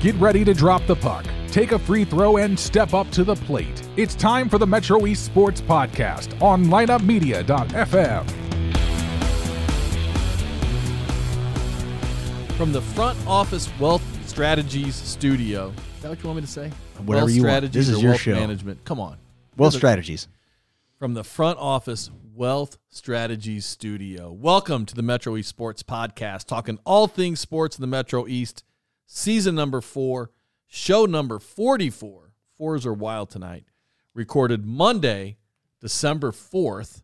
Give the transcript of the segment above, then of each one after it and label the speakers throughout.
Speaker 1: Get ready to drop the puck, take a free throw, and step up to the plate. It's time for the Metro East Sports Podcast on lineupmedia.fm.
Speaker 2: From the Front Office Wealth Strategies Studio. Is that what you want me to say?
Speaker 3: Whatever
Speaker 2: wealth
Speaker 3: you want. This is
Speaker 2: or
Speaker 3: your
Speaker 2: wealth
Speaker 3: show.
Speaker 2: management. Come on.
Speaker 3: Wealth
Speaker 2: There's a-
Speaker 3: strategies.
Speaker 2: From the Front Office Wealth Strategies Studio. Welcome to the Metro East Sports Podcast, talking all things sports in the Metro East. Season number four, show number 44. Fours are wild tonight. Recorded Monday, December 4th,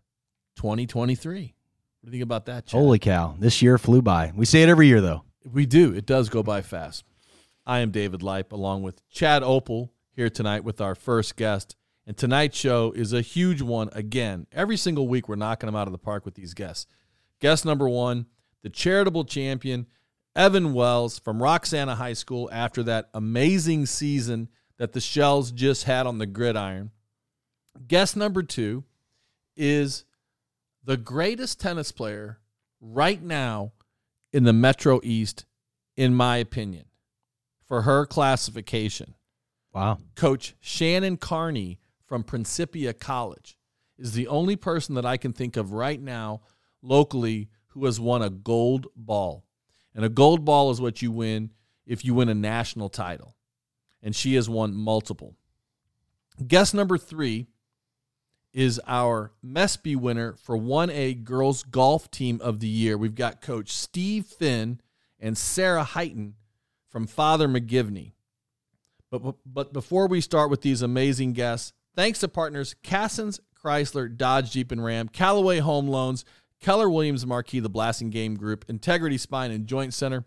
Speaker 2: 2023. What do you think about that, Chad?
Speaker 3: Holy cow. This year flew by. We say it every year, though.
Speaker 2: We do. It does go by fast. I am David Lipe, along with Chad Opel, here tonight with our first guest. And tonight's show is a huge one again. Every single week, we're knocking them out of the park with these guests. Guest number one, the charitable champion, Evan Wells from Roxana High School after that amazing season that the Shells just had on the gridiron. Guest number two is the greatest tennis player right now in the Metro East, in my opinion, for her classification.
Speaker 3: Wow.
Speaker 2: Coach Shannon Carney from Principia College is the only person that I can think of right now locally who has won a gold ball. And a gold ball is what you win if you win a national title. And she has won multiple. Guest number three is our MESPY winner for 1A Girls Golf Team of the Year. We've got Coach Steve Finn and Sarah Hyten from Father McGivney. But, but before we start with these amazing guests, thanks to partners Cassens, Chrysler, Dodge, Jeep, and Ram, Callaway Home Loans, Keller Williams Marquee, the Blasting Game Group, Integrity Spine and Joint Center,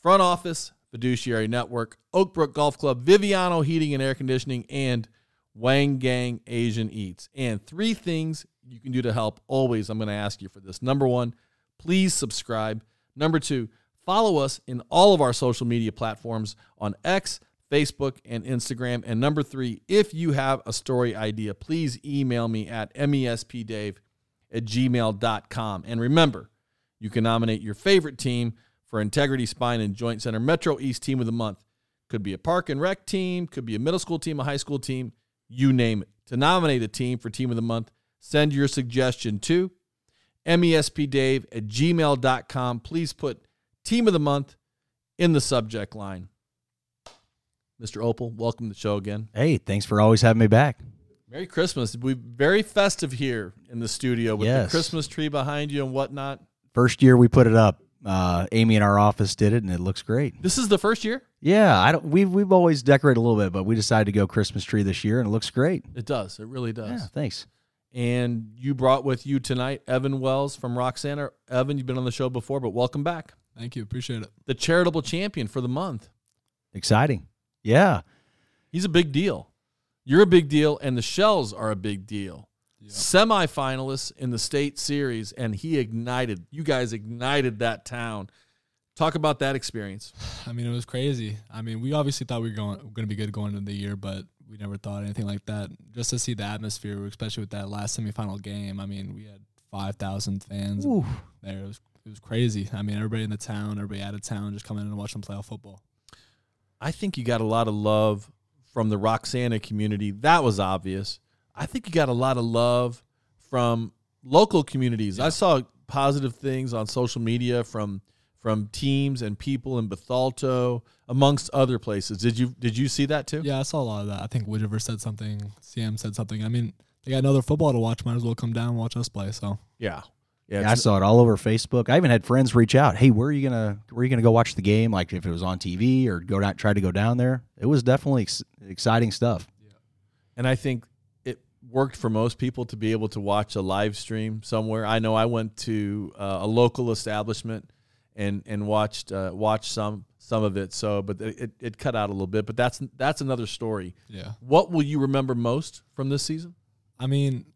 Speaker 2: Front Office, Fiduciary Network, Oakbrook Golf Club, Viviano Heating and Air Conditioning, and Wang Gang Asian Eats. And three things you can do to help. Always, I'm going to ask you for this. Number one, please subscribe. Number two, follow us in all of our social media platforms on X, Facebook, and Instagram. And number three, if you have a story idea, please email me at mespdave at gmail.com. And remember, you can nominate your favorite team for Integrity Spine and Joint Center Metro East Team of the Month. Could be a park and rec team, could be a middle school team, a high school team, you name it. To nominate a team for Team of the Month, send your suggestion to mespdave at gmail.com. Please put Team of the Month in the subject line. Mr. Opel, welcome to the show again.
Speaker 3: Hey, thanks for always having me back.
Speaker 2: Merry Christmas. We very festive here in the studio with
Speaker 3: Yes.
Speaker 2: the Christmas tree behind you and whatnot.
Speaker 3: First year we put it up, uh, Amy in our office did it, and it looks great.
Speaker 2: This is the first year?
Speaker 3: Yeah, I don't. We've we've always decorated a little bit, but we decided to go Christmas tree this year, and it looks great.
Speaker 2: It does. It really does.
Speaker 3: Yeah, thanks.
Speaker 2: And you brought with you tonight Evan Wells from Roxana. Evan, you've been on the show before, but welcome back.
Speaker 4: Thank you. Appreciate it.
Speaker 2: The charitable champion for the month.
Speaker 3: Exciting. Yeah,
Speaker 2: He's a big deal. You're a big deal, and the Shells are a big deal. Semi-finalists in the state series, and he ignited. You guys ignited that town. Talk about that experience.
Speaker 4: I mean, it was crazy. I mean, we obviously thought we were going going to be good going into the year, but we never thought anything like that. Just to see the atmosphere, especially with that last semifinal game. I mean, we had five thousand fans
Speaker 3: Ooh.
Speaker 4: there. It was it was crazy. I mean, everybody in the town, everybody out of town, just coming in and watching playoff football.
Speaker 2: I think you got a lot of love from the Roxana community. That was obvious. I think you got a lot of love from local communities. I saw positive things on social media from from teams and people in Bethalto, amongst other places. Did you did you see that too?
Speaker 4: Yeah, I saw a lot of that. I think Wood River said something. CM said something. I mean, they got another football to watch. Might as well come down and watch us play. So
Speaker 2: Yeah.
Speaker 3: Yeah, I saw it all over Facebook. I even had friends reach out. Hey, where are you gonna where are you gonna go watch the game? Like if it was on TV or go down, try to go down there. It was definitely ex- exciting stuff. Yeah.
Speaker 2: and I think it worked for most people to be able to watch a live stream somewhere. I know I went to uh, a local establishment and and watched uh, watched some some of it. So, but it, it cut out a little bit. But that's that's another story.
Speaker 4: yeah,
Speaker 2: What will you remember most from this season?
Speaker 4: I mean,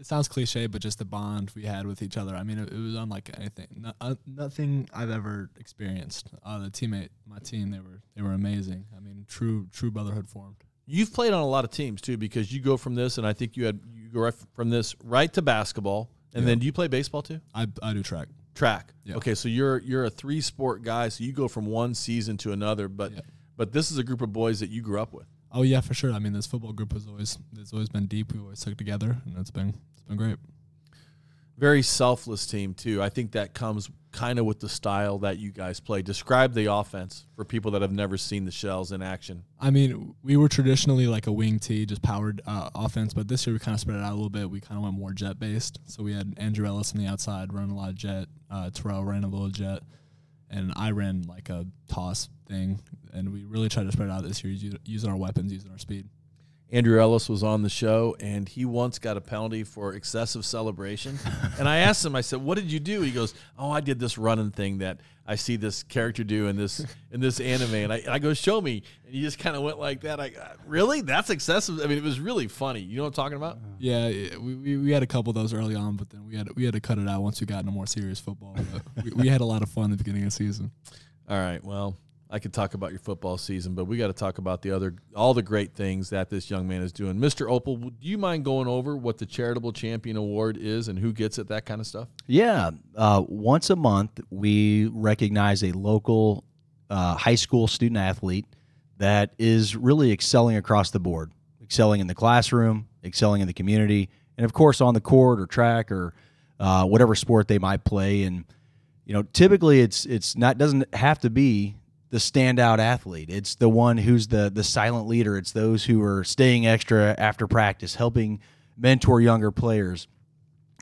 Speaker 4: it, sounds cliche, but just the bond we had with each other. I mean, it, it was unlike anything, no, uh, nothing I've ever experienced. Uh, the teammate, my team, they were they were amazing. I mean, true true brotherhood formed.
Speaker 2: You've played on a lot of teams too, because you go from this, and I think you had you go right from this right to basketball, and
Speaker 4: Yeah.
Speaker 2: then do you play baseball too?
Speaker 4: I I do track.
Speaker 2: Track.
Speaker 4: Yeah.
Speaker 2: Okay, so you're you're a three sport guy, so you go from one season to another. But
Speaker 4: Yeah.
Speaker 2: but this is a group of boys that you grew up with.
Speaker 4: Oh yeah, for sure. I mean, this football group has always it's always been deep. We always stuck together, and it's been it's been great.
Speaker 2: Very selfless team too. I think that comes kind of with the style that you guys play. Describe the offense for people that have never seen the Shells in action.
Speaker 4: I mean, we were traditionally like a wing T, just powered uh, offense, but this year we kind of spread it out a little bit. We kind of went more jet based. So we had Andrew Ellis on the outside running a lot of jet. Uh, Terrell ran a little jet, and I ran like a toss thing. And we really tried to spread out this year, using- our weapons, using our speed.
Speaker 2: Andrew Ellis was on the show, and he once got a penalty for excessive celebration. and I asked him, I said, "What did you do?" He goes, "Oh, I did this running thing that I see this character do in this in this anime." And I, I go, "Show me." And he just kind of went like that. I really, that's excessive. I mean, it was really funny. You know what I'm talking about? Uh-huh.
Speaker 4: Yeah, yeah, we, we, we had a couple of those early on, but then we had we had to cut it out once we got into more serious football. But we, we had a lot of fun at the beginning of the season.
Speaker 2: All right. Well, I could talk about your football season, but we got to talk about the other all the great things that this young man is doing. Mr. Opel, do you mind going over what the Charitable Champion Award is and who gets it, that kind of stuff?
Speaker 3: Yeah. Uh, once a month, we recognize a local uh, high school student athlete that is really excelling across the board, excelling in the classroom, excelling in the community, and of course on the court or track or uh, whatever sport they might play. And you know, typically it's it's not doesn't have to be the standout athlete. It's the one who's the the silent leader. It's those who are staying extra after practice, helping mentor younger players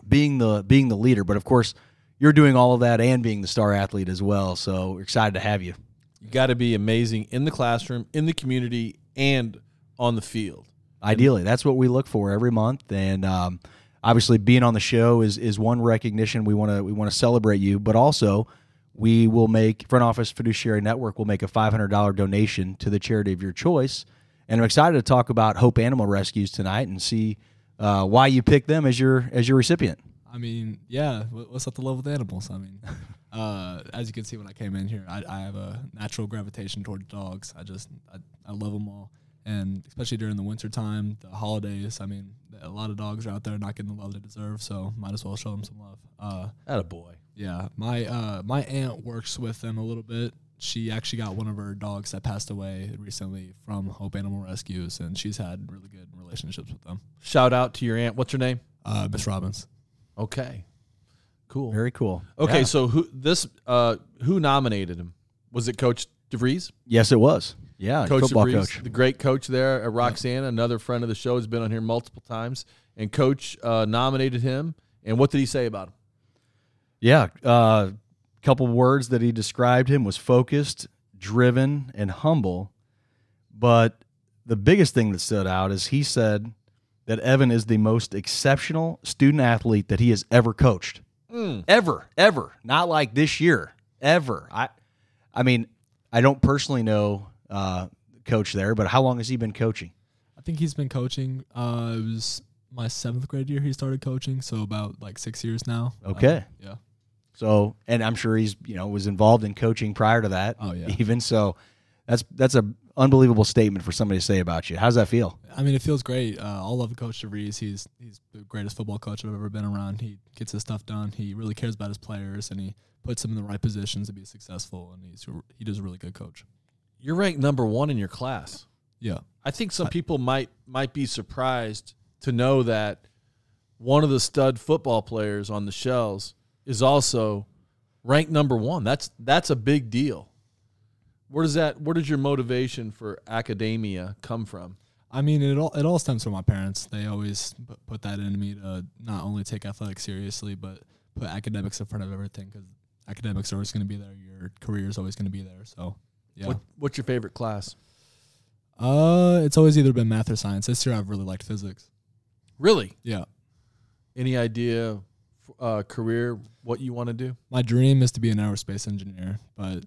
Speaker 3: being the being the leader. But of course, you're doing all of that and being the star athlete as well. So excited to have you.
Speaker 2: You got to be amazing in the classroom, in the community, and on the field.
Speaker 3: Ideally, that's what we look for every month. And um, obviously, being on the show is is one recognition. We want to we want to celebrate you, but also we will make Front Office Fiduciary Network will make a five hundred dollar donation to the charity of your choice. And I'm excited to talk about Hope Animal Rescues tonight and see uh, why you picked them as your as your recipient.
Speaker 4: I mean, yeah, what's up the love with animals? I mean, uh, as you can see when I came in here, I, I have a natural gravitation towards dogs. I just, I, I love them all. And especially during the winter time, the holidays, I mean, a lot of dogs are out there not getting the love they deserve, so might as well show them some love. Uh,
Speaker 2: That a boy.
Speaker 4: yeah, my uh, my aunt works with them a little bit. She actually got one of her dogs that passed away recently from Hope Animal Rescues, and she's had really good relationships with them.
Speaker 2: Shout out to your aunt. What's her name?
Speaker 4: Uh, Miss Robbins.
Speaker 2: Okay, cool.
Speaker 3: Very cool.
Speaker 2: Okay,
Speaker 3: Yeah.
Speaker 2: so who this uh, who nominated him? Was it Coach DeVries?
Speaker 3: yes, it was. Yeah,
Speaker 2: Coach
Speaker 3: football
Speaker 2: DeVries,
Speaker 3: coach.
Speaker 2: the great coach there at Roxana, another friend of the show, has been on here multiple times. And Coach uh, nominated him. And what did he say about him?
Speaker 3: Yeah, a uh, couple words that he described him was focused, driven, and humble. But the biggest thing that stood out is he said that Evan is the most exceptional student athlete that he has ever coached. Ever, ever. Not like this year. Ever. I I mean, I don't personally know uh coach there, but how long has he been coaching?
Speaker 4: I think he's been coaching. Uh, it was my seventh grade year he started coaching, so about like six years now. Uh,
Speaker 3: Okay.
Speaker 4: yeah.
Speaker 3: So, and I'm sure he's you know was involved in coaching prior to that.
Speaker 4: Oh, yeah.
Speaker 3: even so, that's that's a unbelievable statement for somebody to say about you. How's that feel?
Speaker 4: I mean, it feels great. Uh, I'll love Coach DeVries. He's he's the greatest football coach I've ever been around. He gets his stuff done. He really cares about his players, and he puts him in the right positions to be successful. And he's he does a really good coach.
Speaker 2: You're ranked number one in your class.
Speaker 4: Yeah.
Speaker 2: I think some people might might be surprised to know that one of the stud football players on the shells is also ranked number one. That's that's a big deal. Where does that where does your motivation for academia come from?
Speaker 4: I mean, it all it all stems from my parents. They always put that into me to not only take athletics seriously, but put academics in front of everything because academics are always going to be there. Your career is always going to be there. So, yeah.
Speaker 2: What, what's your favorite class?
Speaker 4: Uh, it's always either been math or science. This year, I've really liked physics.
Speaker 2: Really?
Speaker 4: Yeah.
Speaker 2: Any idea uh, career what you want to do?
Speaker 4: My dream is to be an aerospace engineer, but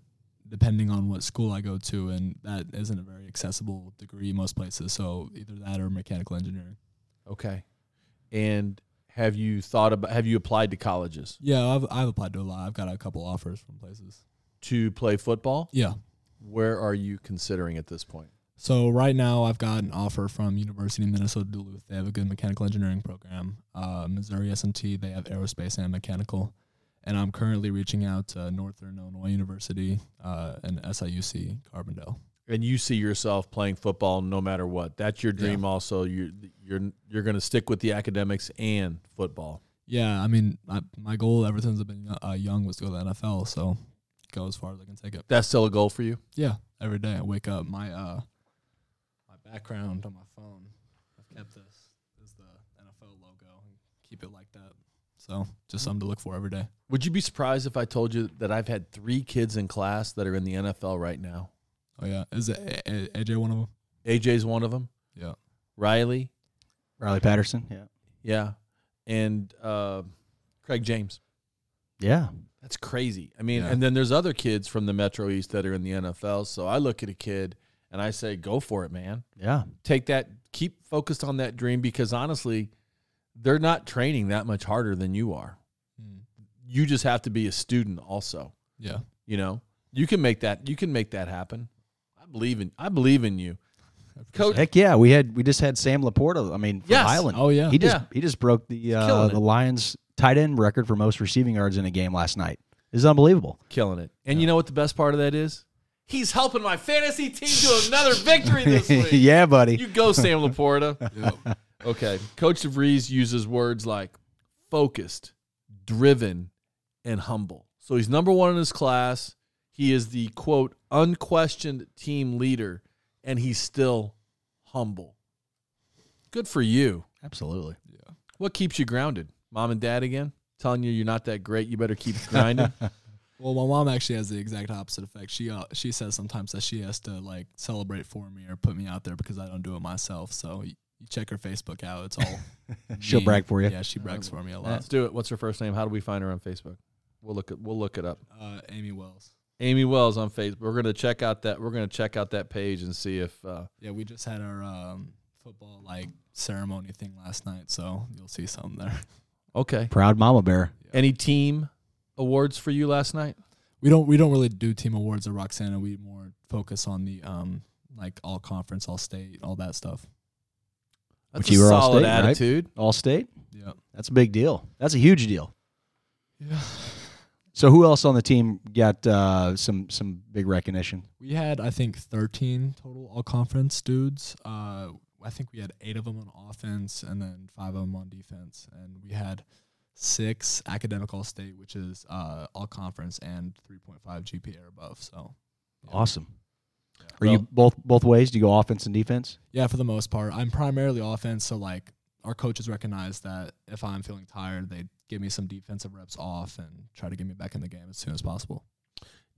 Speaker 4: depending on what school I go to, and that isn't a very accessible degree most places. So either that or mechanical engineering.
Speaker 2: Okay. And have you thought about have you applied to colleges
Speaker 4: Yeah, I've I've applied to a lot. I've got a couple offers from places.
Speaker 2: to play football?
Speaker 4: Yeah.
Speaker 2: Where are you considering at this point?
Speaker 4: So right now, I've got an offer from University of Minnesota Duluth. They have a good mechanical engineering program. Uh, Missouri S&T, they have aerospace and mechanical. And I'm currently reaching out to Northern Illinois University uh, and SIUC Carbondale.
Speaker 2: And you see yourself playing football no matter what. That's your dream. Also, you're you're you're going to stick with the academics and football.
Speaker 4: Yeah, I mean, I, my goal ever since I've been uh, young was to go to the NFL. So go as far as I can take it.
Speaker 2: That's still a goal for you.
Speaker 4: Yeah, every day I wake up. My uh, my background on my phone, I've kept this is the NFL logo and keep it like that. So just something to look for every day.
Speaker 2: Would you be surprised if I told you that I've had three kids in class that are in the NFL right now?
Speaker 4: Oh yeah, is it A- A- AJ one of them?
Speaker 2: AJ's one of them.
Speaker 4: Yeah.
Speaker 2: Riley,
Speaker 3: Riley Patterson. Yeah.
Speaker 2: yeah, and uh, Craig James.
Speaker 3: Yeah.
Speaker 2: That's crazy. I mean,
Speaker 4: Yeah.
Speaker 2: and then there's other kids from the Metro East that are in the NFL. So I look at a kid and I say, go for it, man.
Speaker 3: Yeah.
Speaker 2: Take that, keep focused on that dream because honestly, they're not training that much harder than you are.
Speaker 4: Hmm.
Speaker 2: You just have to be a student also.
Speaker 4: Yeah.
Speaker 2: You know, you can make that, you can make that happen. I believe in, I believe in you. Coach,
Speaker 3: Heck yeah, we had we just had Sam LaPorta. I mean, from
Speaker 2: Yes.
Speaker 3: Highland.
Speaker 4: Oh yeah.
Speaker 3: He just
Speaker 2: Yeah.
Speaker 3: he just broke the uh,
Speaker 2: killing
Speaker 3: the. Lions tight end record for most receiving yards in a game last night. Is unbelievable.
Speaker 2: killing it. And you know what the best part of that is? He's helping my fantasy team to another victory this week.
Speaker 3: yeah, buddy.
Speaker 2: You go, Sam LaPorta. Okay. Coach DeVries uses words like focused, driven, and humble. So he's number one in his class. He is the quote, unquestioned team leader, and he's still humble. Good for you.
Speaker 3: Absolutely.
Speaker 4: yeah.
Speaker 2: What keeps you grounded? Mom and dad again? Telling you you're not that great. You better keep grinding.
Speaker 4: Well, my mom actually has the exact opposite effect. She uh, she says sometimes that she has to like celebrate for me or put me out there because I don't do it myself. So you, you check her Facebook out; it's all.
Speaker 3: She'll
Speaker 4: me.
Speaker 3: brag for you.
Speaker 4: Yeah, she brags for me a lot.
Speaker 2: Let's do it. What's her first name? How do we find her on Facebook? We'll look it. We'll look it up.
Speaker 4: Uh, Amy Wells.
Speaker 2: Amy Wells on Facebook. We're gonna check out that. We're gonna check out that page and see if. Uh,
Speaker 4: Yeah, we just had our um, football like ceremony thing last night, so you'll see something there.
Speaker 2: okay.
Speaker 3: Proud mama bear.
Speaker 2: Any team awards for you last night?
Speaker 4: We don't we don't really do team awards at Roxana. We more focus on the um like all conference, all state, all that stuff.
Speaker 2: That's
Speaker 3: But you
Speaker 2: a
Speaker 3: were all
Speaker 2: solid
Speaker 3: state, right?
Speaker 2: attitude.
Speaker 3: All state.
Speaker 4: Yeah.
Speaker 3: That's a big deal. That's a huge deal.
Speaker 4: Yeah.
Speaker 3: So who else on the team got uh, some some big recognition?
Speaker 4: We had I think 13 total all conference dudes. Uh I think we had 8 of them on offense and then 5 of them on defense and we had 6 academic all state which is uh all conference and 3.5 GPA or above. So yeah.
Speaker 3: Awesome.
Speaker 4: Yeah.
Speaker 3: Are you both both ways? Do you go offense and defense?
Speaker 4: Yeah, for the most part. I'm primarily offense, so like our coaches recognize that if I'm feeling tired, they give me some defensive reps off and try to get me back in the game as soon as possible.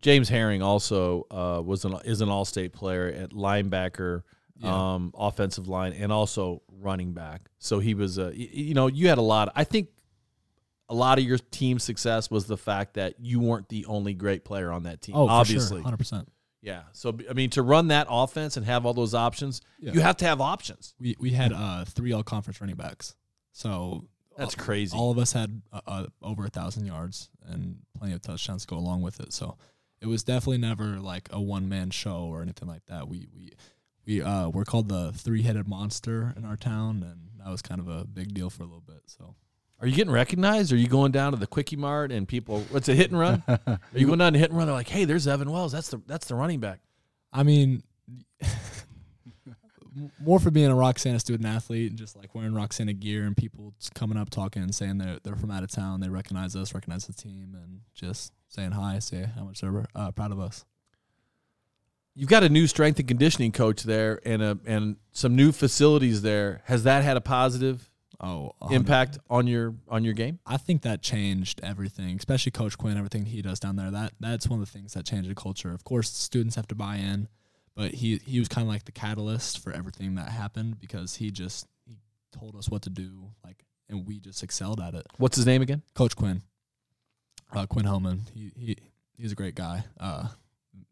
Speaker 2: James Herring also uh, was an is an all state player at linebacker,
Speaker 4: Yeah.
Speaker 2: um, offensive line, and also running back. So he was a you know you had a lot. I think a lot of your team's success was the fact that you weren't the only great player on that team.
Speaker 4: Oh,
Speaker 2: obviously,
Speaker 4: hundred percent.
Speaker 2: Yeah. So I mean, to run that offense and have all those options,
Speaker 4: Yeah.
Speaker 2: you have to have options.
Speaker 4: We we had uh three all conference running backs, so
Speaker 2: That's
Speaker 4: uh,
Speaker 2: crazy.
Speaker 4: All of us had uh, uh, over a thousand yards and plenty of touchdowns to go along with it. So it was definitely never like a one man show or anything like that. We we we uh we're called the three headed monster in our town, and that was kind of a big deal for a little bit. So.
Speaker 2: Are you getting recognized? Are you going down to the quickie mart and people? What's a hit and run? Are you going down to hit and run? They're like, hey, there's Evan Wells. That's the that's the running back.
Speaker 4: I mean, more for being a Roxana student athlete and just like wearing Roxana gear and people coming up talking and saying they're they're from out of town. They recognize us, recognize the team, and just saying hi, say how much they're uh, proud of us.
Speaker 2: You've got a new strength and conditioning coach there, and a and some new facilities there. Has that had a positive
Speaker 4: Oh, a hundred-
Speaker 2: impact on your on your game?
Speaker 4: I think that changed everything, especially Coach Quinn, everything he does down there. That that's one of the things that changed the culture. Of course, students have to buy in, but he he was kind of like the catalyst for everything that happened because he just he told us what to do, like, and we just excelled at it.
Speaker 2: What's his name again?
Speaker 4: Coach Quinn, uh, Quinn Hellman. He he he's a great guy. Uh,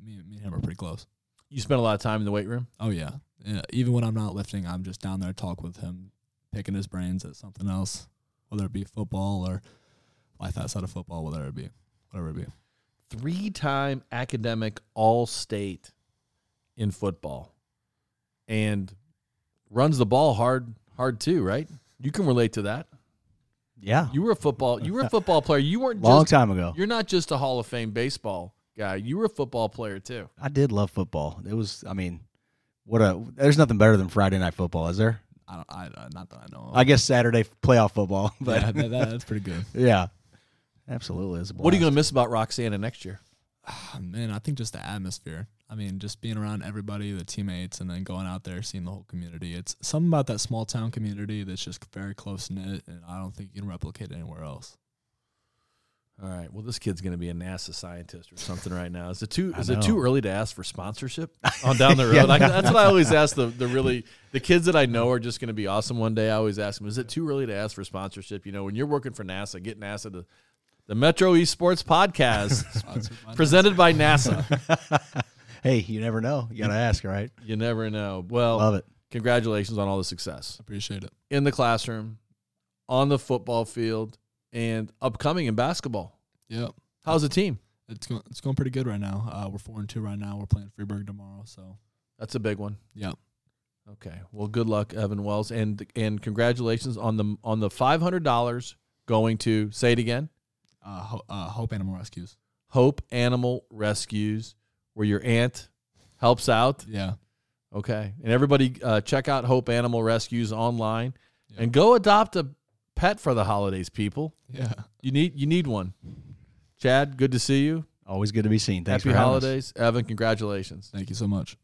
Speaker 4: me me and him are pretty close.
Speaker 2: You spent a lot of time in the weight room.
Speaker 4: Oh yeah. yeah. Even when I'm not lifting, I'm just down there to talk with him, picking his brains at something else, whether it be football or life outside of football, whether it be whatever it be.
Speaker 2: Three-time academic All-State in football, and runs the ball hard hard too. Right? You can relate to that.
Speaker 3: Yeah.
Speaker 2: You were a football. You were a football player. You weren't
Speaker 3: Long
Speaker 2: just
Speaker 3: time ago.
Speaker 2: You're not just a Hall of Fame baseball guy. You were a football player too.
Speaker 3: I did love football. It was, I mean, what a. There's nothing better than Friday night football, is there?
Speaker 4: I don't. I, I not that I know. Of.
Speaker 3: I guess Saturday playoff football, but
Speaker 4: yeah,
Speaker 3: yeah,
Speaker 4: that, that- that's pretty good.
Speaker 3: Yeah, absolutely. It's a
Speaker 2: What are you going to miss about Roxana next year?
Speaker 4: Ah, Man, I think just the atmosphere. I mean, just being around everybody, the teammates, and then going out there, seeing the whole community. It's something about that small town community that's just very close knit, and I don't think you can replicate it anywhere else.
Speaker 2: All right. Well, this kid's going to be a NASA scientist or something right now. Is it too is it too early to ask for sponsorship on down the road?
Speaker 3: Yeah.
Speaker 2: Like, that's what I always ask the the really the kids that I know are just going to be awesome one day. I always ask them, is it too early to ask for sponsorship? You know, when you're working for NASA, get NASA to the Metro East
Speaker 4: Sports Podcast
Speaker 2: presented by NASA.
Speaker 3: Hey, you never know. You got to ask, right?
Speaker 2: You never know. Well,
Speaker 3: Love it.
Speaker 2: congratulations on all the success
Speaker 4: Appreciate it.
Speaker 2: in the classroom, on the football field, and upcoming in basketball.
Speaker 4: Yep.
Speaker 2: How's the team?
Speaker 4: It's going. It's going pretty good right now. Uh, we're four and two right now. We're playing Freeburg tomorrow. So
Speaker 2: That's a big one.
Speaker 4: yeah.
Speaker 2: Okay. Well, good luck, Evan Wells, and and congratulations on the on the five hundred dollars going to say it again.
Speaker 4: Uh, Ho- uh, Hope Animal Rescues.
Speaker 2: Hope Animal Rescues, where your aunt helps out.
Speaker 4: Yeah.
Speaker 2: Okay, and everybody uh, check out Hope Animal Rescues online
Speaker 4: Yeah.
Speaker 2: and go adopt a pet for the holidays. People,
Speaker 4: Yeah.
Speaker 2: you need you need one. Chad, good to see you.
Speaker 3: Always good to be seen. Thanks
Speaker 2: Happy
Speaker 3: for having us.
Speaker 2: holidays, Evan. Congratulations.
Speaker 4: Thank you so much.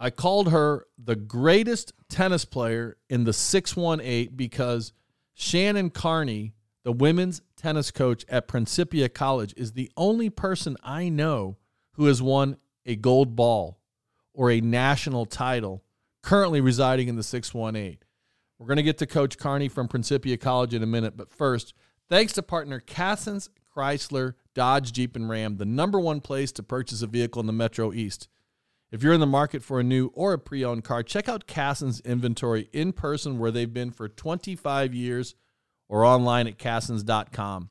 Speaker 2: I called her the greatest tennis player in the 618 because Shannon Carney, the women's tennis coach at Principia College, is the only person I know who has won a gold ball or a national title currently residing in the 618. We're going to get to Coach Carney from Principia College in a minute, but first, thanks to partner Cassens Chrysler Dodge Jeep and Ram, the number one place to purchase a vehicle in the Metro East. If you're in the market for a new or a pre owned car, check out Cassen's inventory in person where they've been for 25 years or online at Cassens.com.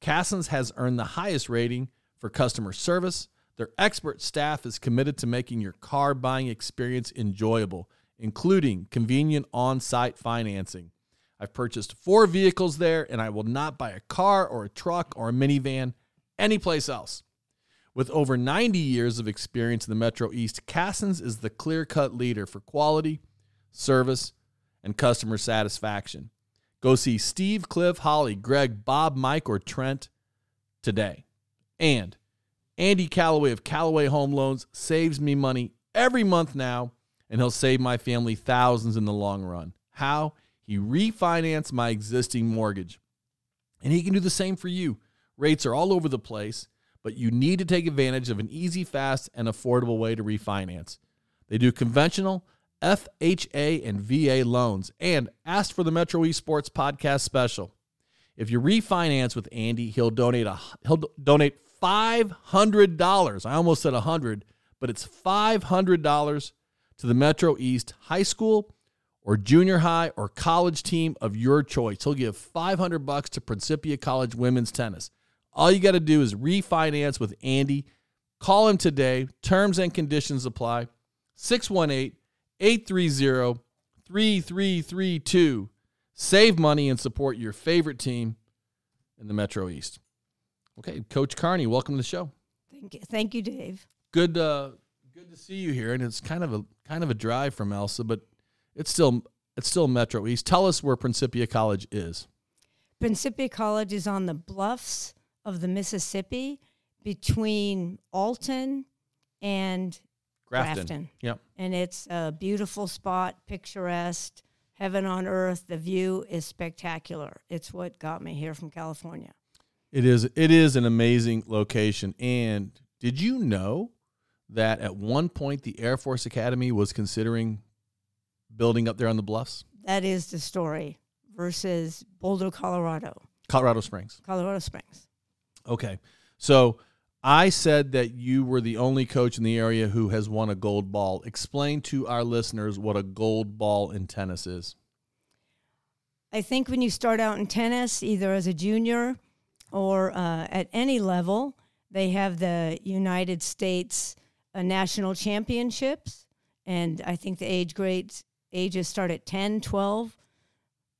Speaker 2: Cassens has earned the highest rating for customer service. Their expert staff is committed to making your car buying experience enjoyable, including convenient on site financing. I've purchased four vehicles there, and I will not buy a car or a truck or a minivan anyplace else. With over 90 years of experience in the Metro East, Cassens is the clear cut leader for quality, service, and customer satisfaction. Go see Steve, Cliff, Holly, Greg, Bob, Mike, or Trent today. And Andy Calloway of Calloway Home Loans saves me money every month now, and he'll save my family thousands in the long run. How? He refinanced my existing mortgage. And he can do the same for you. Rates are all over the place, but you need to take advantage of an easy, fast, and affordable way to refinance. They do conventional, FHA, and VA loans, and ask for the Metro East Sports podcast special. If you refinance with Andy, he'll donate a he'll donate five hundred dollars. I almost said a hundred, but it's five hundred dollars to the Metro East High School or junior high or college team of your choice. He'll give 500 bucks to Principia College women's tennis. All you got to do is refinance with Andy. Call him today. Terms and conditions apply. 618-830-3332. Save money and support your favorite team in the Metro East. Okay, Coach Carney, welcome to the show.
Speaker 5: Thank you, thank you, Dave.
Speaker 2: Good uh good to see you here and it's kind of a kind of a drive from Elsah, but it's still it's still Metro East. Tell us where Principia College is.
Speaker 5: Principia College is on the bluffs of the Mississippi between Alton and
Speaker 2: Grafton.
Speaker 5: Grafton.
Speaker 2: Yep.
Speaker 5: and it's a beautiful spot, picturesque, heaven on earth. The view is spectacular. It's what got me here from California.
Speaker 2: It is it is an amazing location. And did you know that at one point the Air Force Academy was considering building up there on the bluffs?
Speaker 5: That is the story versus Boulder, Colorado,
Speaker 2: Colorado Springs.
Speaker 5: Colorado Springs.
Speaker 2: Okay. So I said that you were the only coach in the area who has won a gold ball. Explain to our listeners what a gold ball in tennis is.
Speaker 5: I think when you start out in tennis, either as a junior or uh, at any level, they have the United States uh, national championships. And I think the age grades, ages start at 10, 12.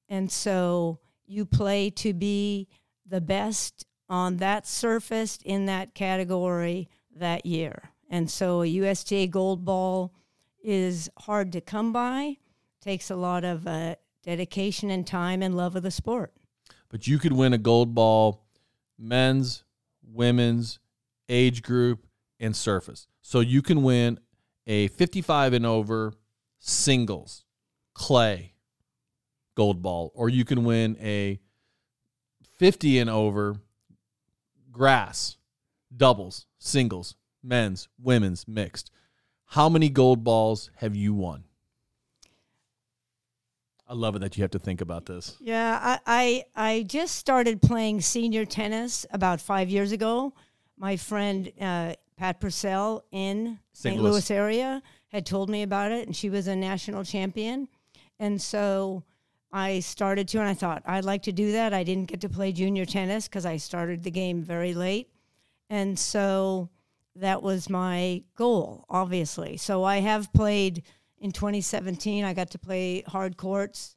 Speaker 5: And so you play to be the best on that surfaced in that category that year. And so a USTA gold ball is hard to come by, takes a lot of uh, dedication and time and love of the sport.
Speaker 2: But you could win a gold ball, men's, women's, age group, and surface. So you can win a 55 and over singles, clay, gold ball, or you can win a 50 and over grass, doubles, singles, men's, women's, mixed. How many gold balls have you won? I love it that you have to think about this.
Speaker 5: Yeah, I, I I just started playing senior tennis about five years ago. My friend uh, Pat Purcell in
Speaker 2: St. Louis.
Speaker 5: Louis area had told me about it, and she was a national champion. And so I started to, and I thought I'd like to do that. I didn't get to play junior tennis because I started the game very late, and so that was my goal, obviously. So I have played in 2017. I got to play hard courts.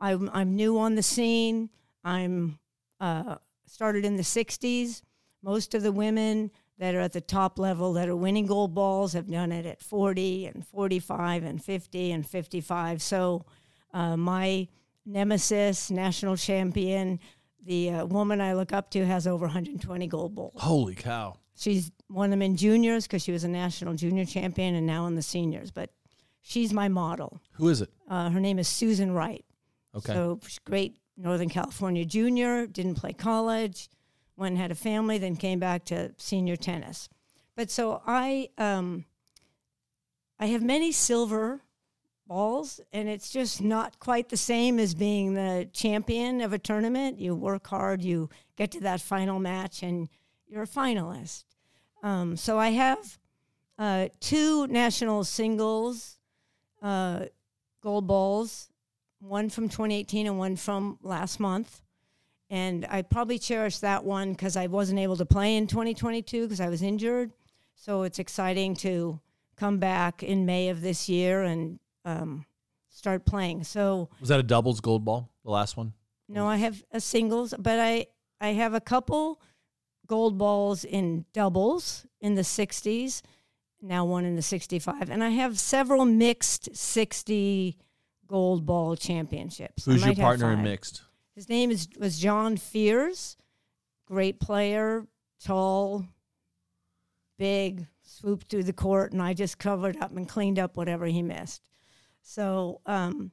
Speaker 5: I'm, I'm new on the scene. I'm uh, started in the 60s. Most of the women that are at the top level that are winning gold balls have done it at 40 and 45 and 50 and 55. So uh, my nemesis, national champion, the uh, woman I look up to has over 120 gold balls.
Speaker 2: Holy cow.
Speaker 5: She's won them in juniors because she was a national junior champion and now in the seniors. But she's my model.
Speaker 2: Who is it?
Speaker 5: Uh, her name is Susan Wright.
Speaker 2: Okay.
Speaker 5: So great Northern California junior, didn't play college, went and had a family, then came back to senior tennis. But so I um, I have many silver balls, and it's just not quite the same as being the champion of a tournament. You work hard, you get to that final match, and you're a finalist. Um, so I have uh, two national singles uh, gold balls, one from 2018 and one from last month. And I probably cherish that one because I wasn't able to play in 2022 because I was injured. So it's exciting to come back in May of this year and um, start playing. So
Speaker 2: Was that a doubles gold ball? The last one?
Speaker 5: no, I have a singles, but I I have a couple gold balls in doubles in the 60s, now one in the 65, and I have several mixed 60 gold ball championships.
Speaker 2: Who's your partner in mixed?
Speaker 5: His name is was John Fears, great player, tall, big, swooped through the court, and I just covered up and cleaned up whatever he missed. So um,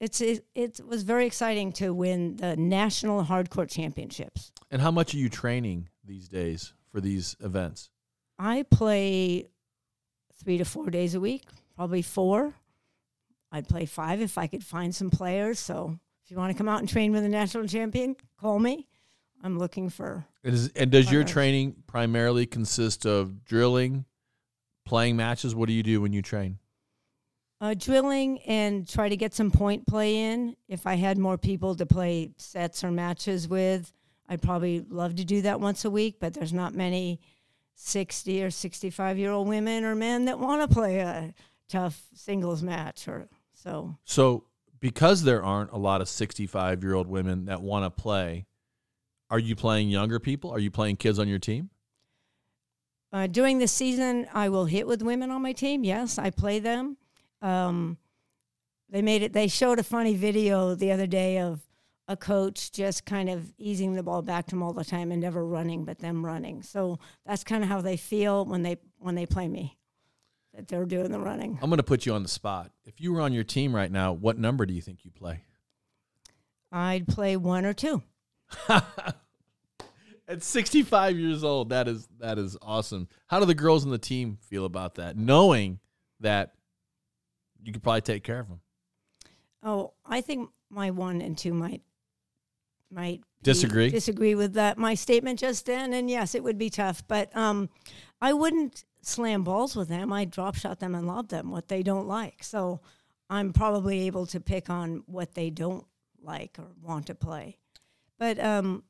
Speaker 5: it's it, it was very exciting to win the national hard court championships.
Speaker 2: And how much are you training these days for these events?
Speaker 5: I play three to four days a week, probably four. I'd play five if I could find some players. So if you want to come out and train with a national champion, call me. I'm looking for
Speaker 2: And, is, and does your training primarily consist of drilling, playing matches? What do you do when you train?
Speaker 5: uh, drilling and try to get some point play in. If I had more people to play sets or matches with, I'd probably love to do that once a week, but there's not many 60 or 65 year old women or men that want to play a tough singles match or so.
Speaker 2: So, because there aren't a lot of 65 year old women that want to play, are you playing younger people? Are you playing kids on your team?
Speaker 5: Uh, during the season, I will hit with women on my team. Yes, I play them. Um, they made it. They showed a funny video the other day of a coach just kind of easing the ball back to them all the time and never running, but them running. So that's kind of how they feel when they when they play me, that they're doing the running.
Speaker 2: I'm going to put you on the spot. If you were on your team right now, what number do you think you play?
Speaker 5: I'd play one or two.
Speaker 2: At 65 years old, that is that is awesome. How do the girls on the team feel about that, knowing that you could probably take care of them?
Speaker 5: Oh, I think my one and two might might
Speaker 2: Disagree?
Speaker 5: disagree with that my statement just then. And yes, it would be tough, but um, I wouldn't slam balls with them. I drop shot them and lob them what they don't like. So I'm probably able to pick on what they don't like or want to play. But um,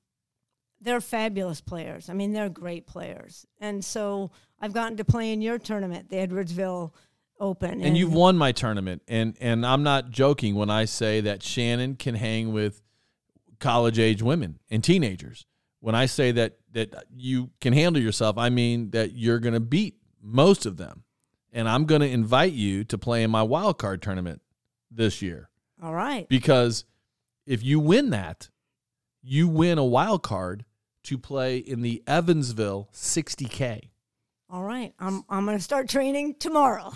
Speaker 5: they're fabulous players. I mean, they're great players. And so I've gotten to play in your tournament, the Edwardsville Open,
Speaker 2: And you've won my tournament, and and I'm not joking when I say that Shannon can hang with college age women and teenagers. When I say that that you can handle yourself, I mean that you're going to beat most of them. And I'm going to invite you to play in my wild card tournament this year
Speaker 5: All right.
Speaker 2: because if you win that, you win a wild card to play in the Evansville 60K.
Speaker 5: All right. I'm I'm going to start training tomorrow.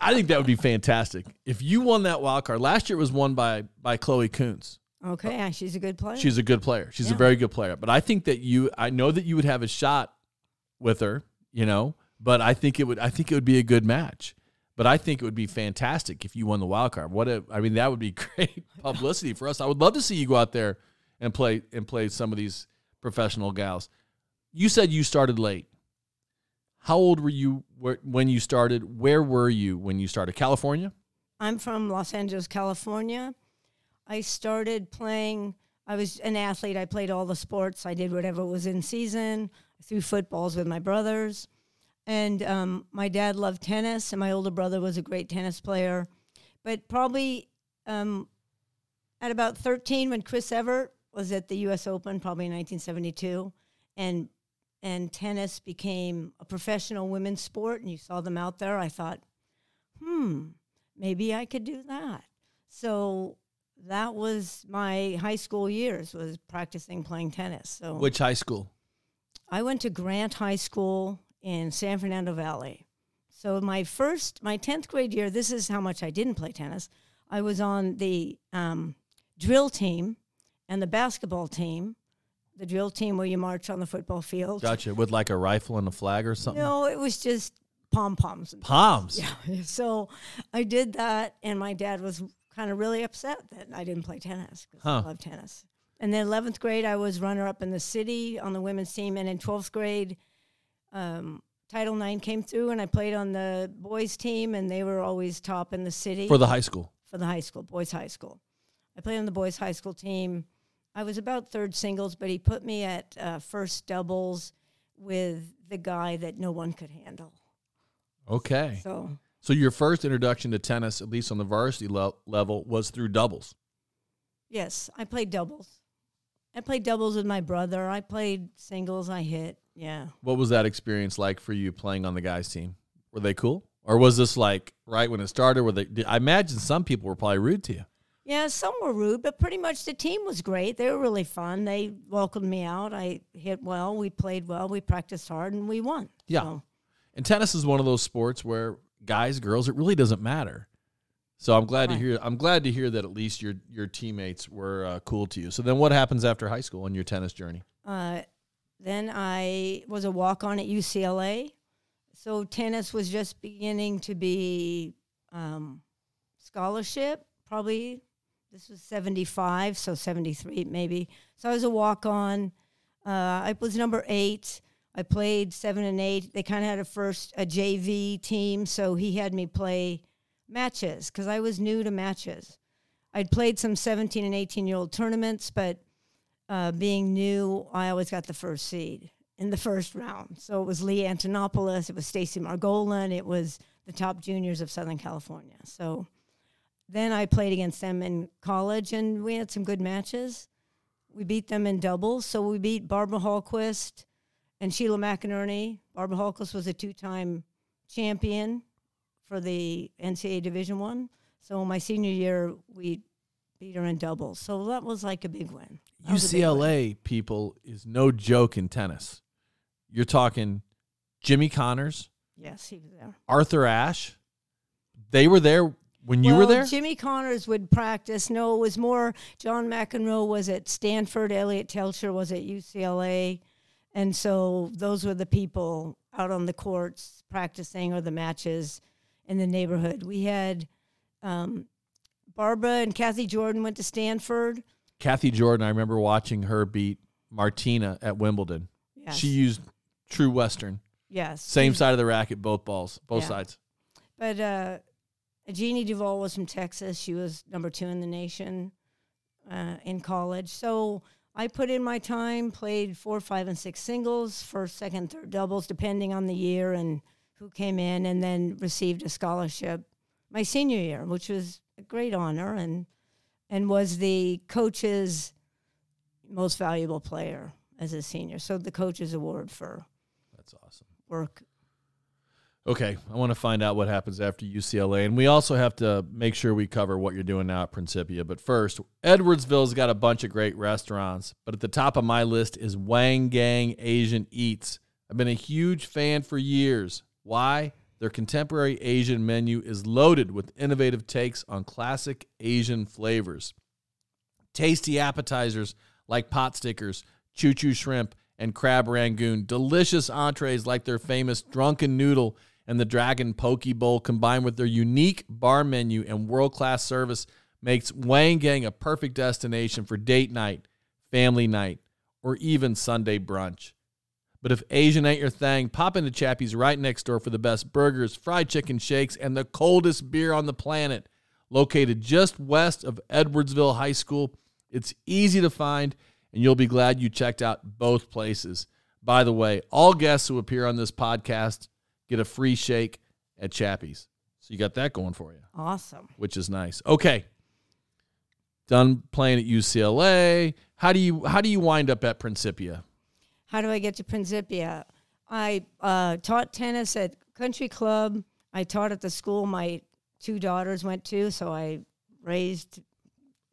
Speaker 2: I think that would be fantastic. If you won that wild card, last year it was won by by Chloe Coons.
Speaker 5: Okay. she's a good player.
Speaker 2: She's a good player. She's a very good player. But I think that you I know that you would have a shot with her, you know, but I think it would I think it would be a good match. But I think it would be fantastic if you won the wild card. What a, I mean, that would be great publicity for us. I would love to see you go out there and play and play some of these professional gals. You said you started late. How old were you when you started? Where were you when you started? California?
Speaker 5: I'm from Los Angeles, California. I started playing. I was an athlete. I played all the sports. I did whatever was in season. I threw footballs with my brothers, and um, my dad loved tennis, and my older brother was a great tennis player. But probably um, at about 13, when Chris Evert was at the U.S. Open, probably in 1972, and and tennis became a professional women's sport, and you saw them out there, I thought, hmm, maybe I could do that. So that was my high school years was practicing playing tennis. So
Speaker 2: Which high school?
Speaker 5: I went to Grant High School in San Fernando Valley. So my first, my tenth grade year, this is how much I didn't play tennis. I was on the um, drill team and the basketball team. The drill team where you march on the football field.
Speaker 2: Gotcha. With like a rifle and a flag or something?
Speaker 5: No, it was just pom poms.
Speaker 2: Palms.
Speaker 5: Yeah. So I did that, and my dad was kind of really upset that I didn't play tennis because
Speaker 2: Huh.
Speaker 5: I love tennis. And then 11th grade, I was runner up in the city on the women's team. And in 12th grade, um, Title IX came through, and I played on the boys' team, and they were always top in the city
Speaker 2: For the high school.
Speaker 5: for the high school, boys' high school. I played on the boys' high school team. I was about third singles, but he put me at uh, first doubles with the guy that no one could handle.
Speaker 2: Okay.
Speaker 5: So
Speaker 2: So your first introduction to tennis, at least on the varsity le- level, was through doubles.
Speaker 5: Yes, I played doubles. I played doubles with my brother. I played singles. I hit. Yeah.
Speaker 2: What was that experience like for you playing on the guys' team? Were they cool, or was this like right when it started? Were they? I imagine some people were probably rude to you.
Speaker 5: Yeah, some were rude, but pretty much the team was great. They were really fun. They welcomed me out. I hit well. We played well. We practiced hard, and we won.
Speaker 2: Yeah.
Speaker 5: So,
Speaker 2: And tennis is one of those sports where guys, girls, it really doesn't matter. So I'm glad
Speaker 5: Right.
Speaker 2: to hear. I'm glad to hear that at least your your teammates were uh, cool to you. So then, what happens after high school in your tennis journey?
Speaker 5: uh, then I was a walk on at UCLA. So tennis was just beginning to be um, scholarship, probably. This was 75, so 73 maybe. So I was a walk on. Uh, I was number eight. I played seven and eight. They kind of had a first a JV team, so he had me play matches because I was new to matches. I'd played some 17 and 18 year old tournaments, but uh, being new, I always got the first seed in the first round. So it was Lee Antonoplis, it was Stacy Margolin, it was the top juniors of Southern California. So then I played against them in college, and we had some good matches. We beat them in doubles. So we beat Barbara Hallquist and Sheila McInerney. Barbara Hallquist was a two-time champion for the NCAA Division One. So my senior year, we beat her in doubles. So that was like a big win. That was a big win.
Speaker 2: UCLA people is no joke in tennis. You're talking Jimmy Connors,
Speaker 5: Yes, he was there.
Speaker 2: Arthur Ashe. They were there when you were there.
Speaker 5: Jimmy Connors would practice. No, it was more. John McEnroe was at Stanford. Eliot Teltscher was at UCLA, and so those were the people out on the courts practicing or the matches in the neighborhood. We had um, Barbara and Kathy Jordan went to Stanford.
Speaker 2: Kathy Jordan, I remember watching her beat Martina at Wimbledon.
Speaker 5: Yes.
Speaker 2: She used true Western.
Speaker 5: yes.
Speaker 2: Same side of the racket, both balls, both
Speaker 5: Yeah.
Speaker 2: sides.
Speaker 5: But uh, Jeannie Duvall was from Texas. She was number two in the nation uh, in college. So I put in my time, played four, five, and six singles, first, second, third doubles, depending on the year and who came in, and then received a scholarship my senior year, which was a great honor and and was the coach's most valuable player as a senior. So the coach's award for
Speaker 2: That's awesome.
Speaker 5: work.
Speaker 2: Okay, I want to find out what happens after UCLA, and we also have to make sure we cover what you're doing now at Principia. But first, Edwardsville's got a bunch of great restaurants, but at the top of my list is Wang Gang Asian Eats. I've been a huge fan for years. Why? Their contemporary Asian menu is loaded with innovative takes on classic Asian flavors. Tasty appetizers like pot stickers, choo choo shrimp, and crab rangoon. Delicious entrees like their famous drunken noodle and the dragon poke bowl combined with their unique bar menu and world-class service makes Wang Gang a perfect destination for date night, family night, or even Sunday brunch. But if Asian ain't your thing, pop into Chappie's right next door for the best burgers, fried chicken shakes, and the coldest beer on the planet. Located just west of Edwardsville High School, it's easy to find, and you'll be glad you checked out both places. By the way, all guests who appear on this podcast get a free shake at Chappie's. So you got that going for you
Speaker 5: Awesome.
Speaker 2: which is nice. Okay. Done playing at UCLA. How do you how do you wind up at Principia?
Speaker 5: How do I get to Principia? I uh, taught tennis at Country Club. I taught at the school my two daughters went to, so I raised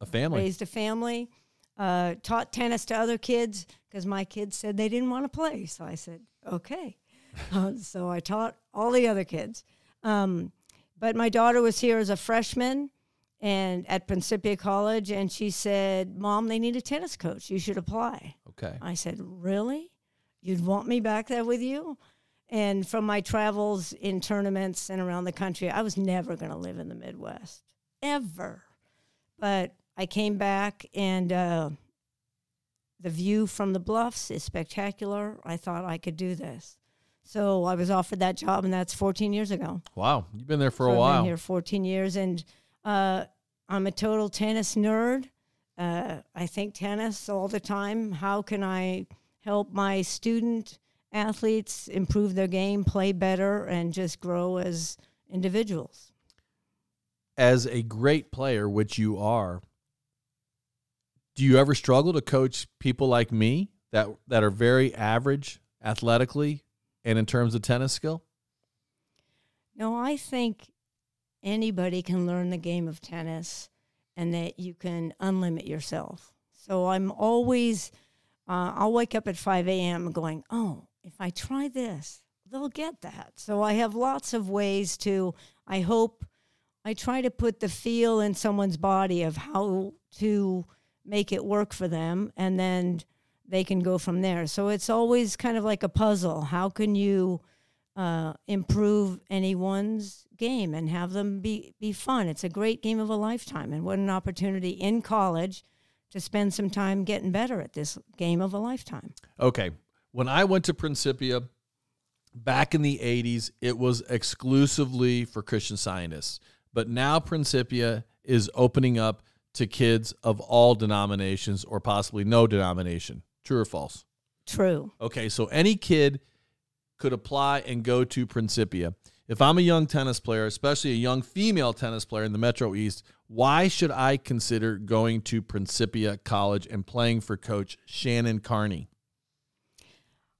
Speaker 2: A family.
Speaker 5: raised a family. Uh, taught tennis to other kids because my kids said they didn't want to play. So I said, okay. Uh, so I taught all the other kids. Um, but my daughter was here as a freshman and at Principia College, and she said, Mom, they need a tennis coach. You should apply.
Speaker 2: Okay.
Speaker 5: I said, Really? You'd want me back there with you? And from my travels in tournaments and around the country, I was never going to live in the Midwest, ever. But I came back, and uh, the view from the bluffs is spectacular. I thought I could do this. So I was offered that job, and that's 14 years ago.
Speaker 2: Wow. You've been there for
Speaker 5: So
Speaker 2: a
Speaker 5: I've
Speaker 2: while.
Speaker 5: been here 14 years, and uh, I'm a total tennis nerd. Uh, I think tennis all the time. How can I help my student athletes improve their game, play better, and just grow as individuals?
Speaker 2: As a great player, which you are, do you ever struggle to coach people like me that that are very average athletically and in terms of tennis skill?
Speaker 5: No, I think anybody can learn the game of tennis and that you can unlimit yourself. So I'm always, uh, I'll wake up at 5 a.m. going, oh, if I try this, they'll get that. So I have lots of ways to, I hope, I try to put the feel in someone's body of how to make it work for them and then they can go from there. So it's always kind of like a puzzle. How can you uh, improve anyone's game and have them be, be fun? It's a great game of a lifetime. And what an opportunity in college to spend some time getting better at this game of a lifetime.
Speaker 2: Okay. When I went to Principia back in the 80s, it was exclusively for Christian scientists. But now Principia is opening up to kids of all denominations or possibly no denomination. True or false?
Speaker 5: True.
Speaker 2: Okay, so any kid could apply and go to Principia. If I'm a young tennis player, especially a young female tennis player in the Metro East, why should I consider going to Principia College and playing for coach Shannon Carney?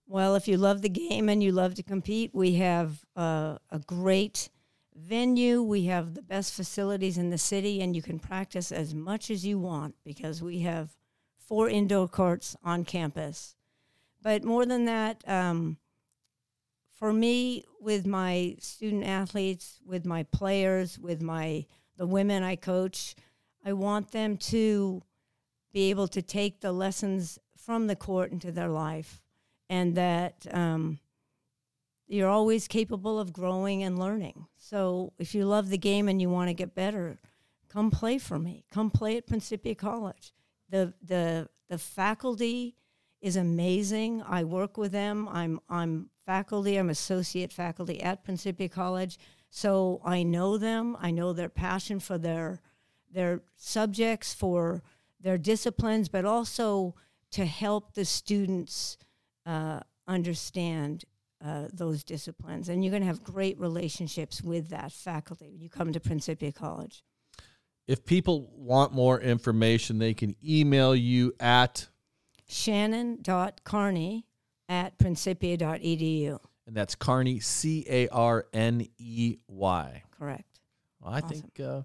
Speaker 5: Well, if you love the game and you love to compete, we have uh, a great venue. We have the best facilities in the city, and you can practice as much as you want because we have four indoor courts on campus. But more than that, um, for me, with my student athletes, with my players, with my the women I coach, I want them to be able to take the lessons from the court into their life and that um, you're always capable of growing and learning. So if you love the game and you want to get better, come play for me. Come play at Principia College. The the the faculty is amazing. I work with them. I'm I'm faculty. I'm associate faculty at Principia College. So I know them. I know their passion for their their subjects, for their disciplines, but also to help the students uh, understand uh, those disciplines. And you're going to have great relationships with that faculty when you come to Principia College.
Speaker 2: If people want more information, they can email you at
Speaker 5: shannon.carney at principia.edu.
Speaker 2: And that's Carney, C A R N E Y.
Speaker 5: Correct.
Speaker 2: Well, I
Speaker 5: Awesome.
Speaker 2: think, uh,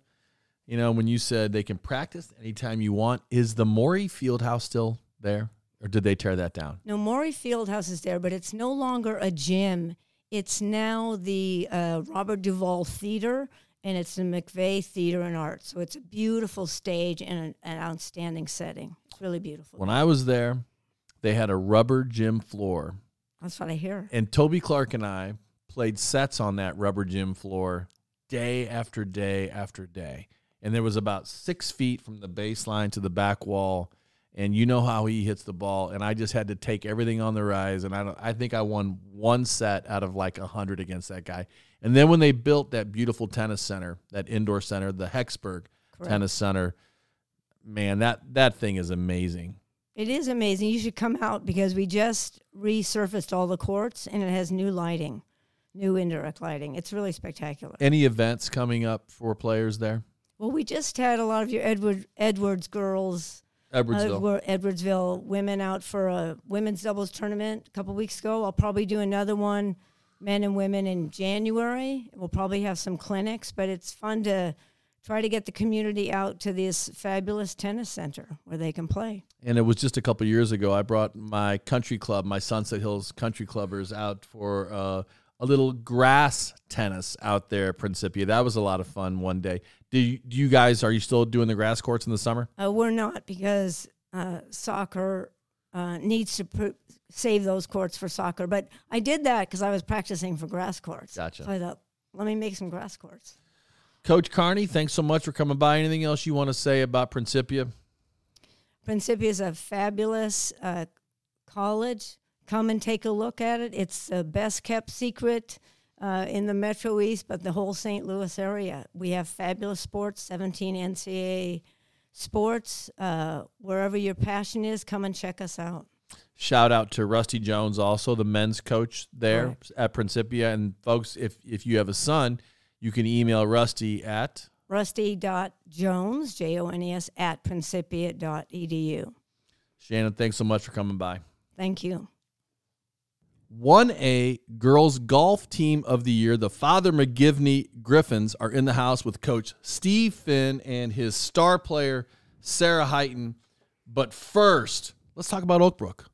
Speaker 2: you know, when you said they can practice anytime you want, is the Maury Fieldhouse still there? Or did they tear that down?
Speaker 5: No, Maury Fieldhouse is there, but it's no longer a gym. It's now the uh, Robert Duvall Theater, and it's the McVeigh Theater and Art. So it's a beautiful stage and an, an outstanding setting. It's really beautiful.
Speaker 2: When I was there, they had a rubber gym floor.
Speaker 5: That's what I hear.
Speaker 2: And Toby Clark and I played sets on that rubber gym floor day after day after day. And there was about six feet from the baseline to the back wall. And you know how he hits the ball. And I just had to take everything on the rise. And I, don't, I think I won one set out of like a 100 against that guy. And then when they built that beautiful tennis center, that indoor center, the Hexburg
Speaker 5: Correct.
Speaker 2: Tennis Center, man, that, that thing is amazing.
Speaker 5: It is amazing. You should come out because we just resurfaced all the courts and it has new lighting, new indirect lighting. It's really spectacular.
Speaker 2: Any events coming up for players there?
Speaker 5: Well, we just had a lot of your Edward Edwards girls,
Speaker 2: Edwardsville.
Speaker 5: uh, Edwardsville women out for a women's doubles tournament a couple weeks ago. I'll probably do another one, men and women, in January. We'll probably have some clinics, but it's fun to try to get the community out to this fabulous tennis center where they can play.
Speaker 2: And it was just a couple years ago. I brought my country club, my Sunset Hills Country Clubbers, out for uh, a little grass tennis out there at Principia. That was a lot of fun one day. Do you, do you guys are you still doing the grass courts in the summer?
Speaker 5: Uh, we're not because uh, soccer uh, needs to pr- save those courts for soccer. But I did that because I was practicing for grass courts.
Speaker 2: Gotcha.
Speaker 5: So I thought, let me make some grass courts.
Speaker 2: Coach Carney, thanks so much for coming by. Anything else you want to say about Principia?
Speaker 5: Principia is a fabulous uh, college. Come and take a look at it. It's the best kept secret uh, in the Metro East, but the whole St. Louis area. We have fabulous sports, 17 NCAA sports. Uh, wherever your passion is, come and check us out.
Speaker 2: Shout out to Rusty Jones, also the men's coach there
Speaker 5: Correct.
Speaker 2: at Principia. And folks, if if you have a son, you can email Rusty at
Speaker 5: rusty.jones, J O N E S, at principia.edu.
Speaker 2: Shannon. Thanks so much for coming by.
Speaker 5: Thank you.
Speaker 2: 1A Girls Golf Team of the Year, the Father McGivney Griffins, are in the house with Coach Steve Finn and his star player, Sarah Hyten. But first, let's talk about Oakbrook.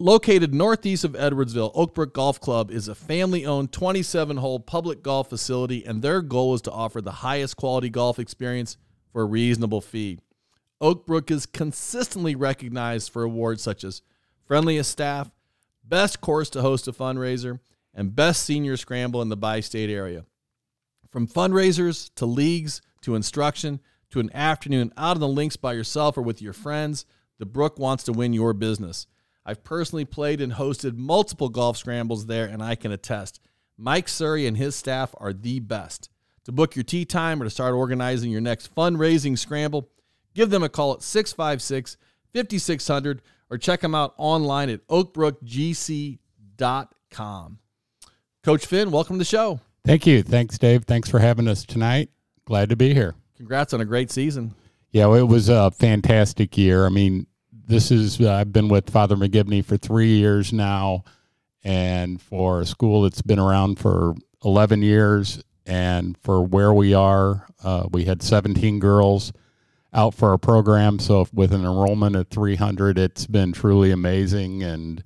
Speaker 2: Located northeast of Edwardsville, Oakbrook Golf Club is a family owned 27 hole public golf facility, and their goal is to offer the highest quality golf experience for a reasonable fee. Oakbrook is consistently recognized for awards such as Friendliest Staff, Best Course to Host a Fundraiser, and Best Senior Scramble in the Bi State area. From fundraisers to leagues to instruction to an afternoon out on the links by yourself or with your friends, the Brook wants to win your business. I've personally played and hosted multiple golf scrambles there, and I can attest. Mike Surrey and his staff are the best. To book your tea time or to start organizing your next fundraising scramble, give them a call at 656 5600 or check them out online at oakbrookgc.com. Coach Finn, welcome to the show.
Speaker 6: Thank you. Thanks, Dave. Thanks for having us tonight. Glad to be here.
Speaker 2: Congrats on a great season.
Speaker 6: Yeah, well, it was a fantastic year. I mean, this is, uh, I've been with Father McGivney for three years now, and for a school that's been around for 11 years. And for where we are, uh, we had 17 girls out for our program. So, with an enrollment of 300, it's been truly amazing. And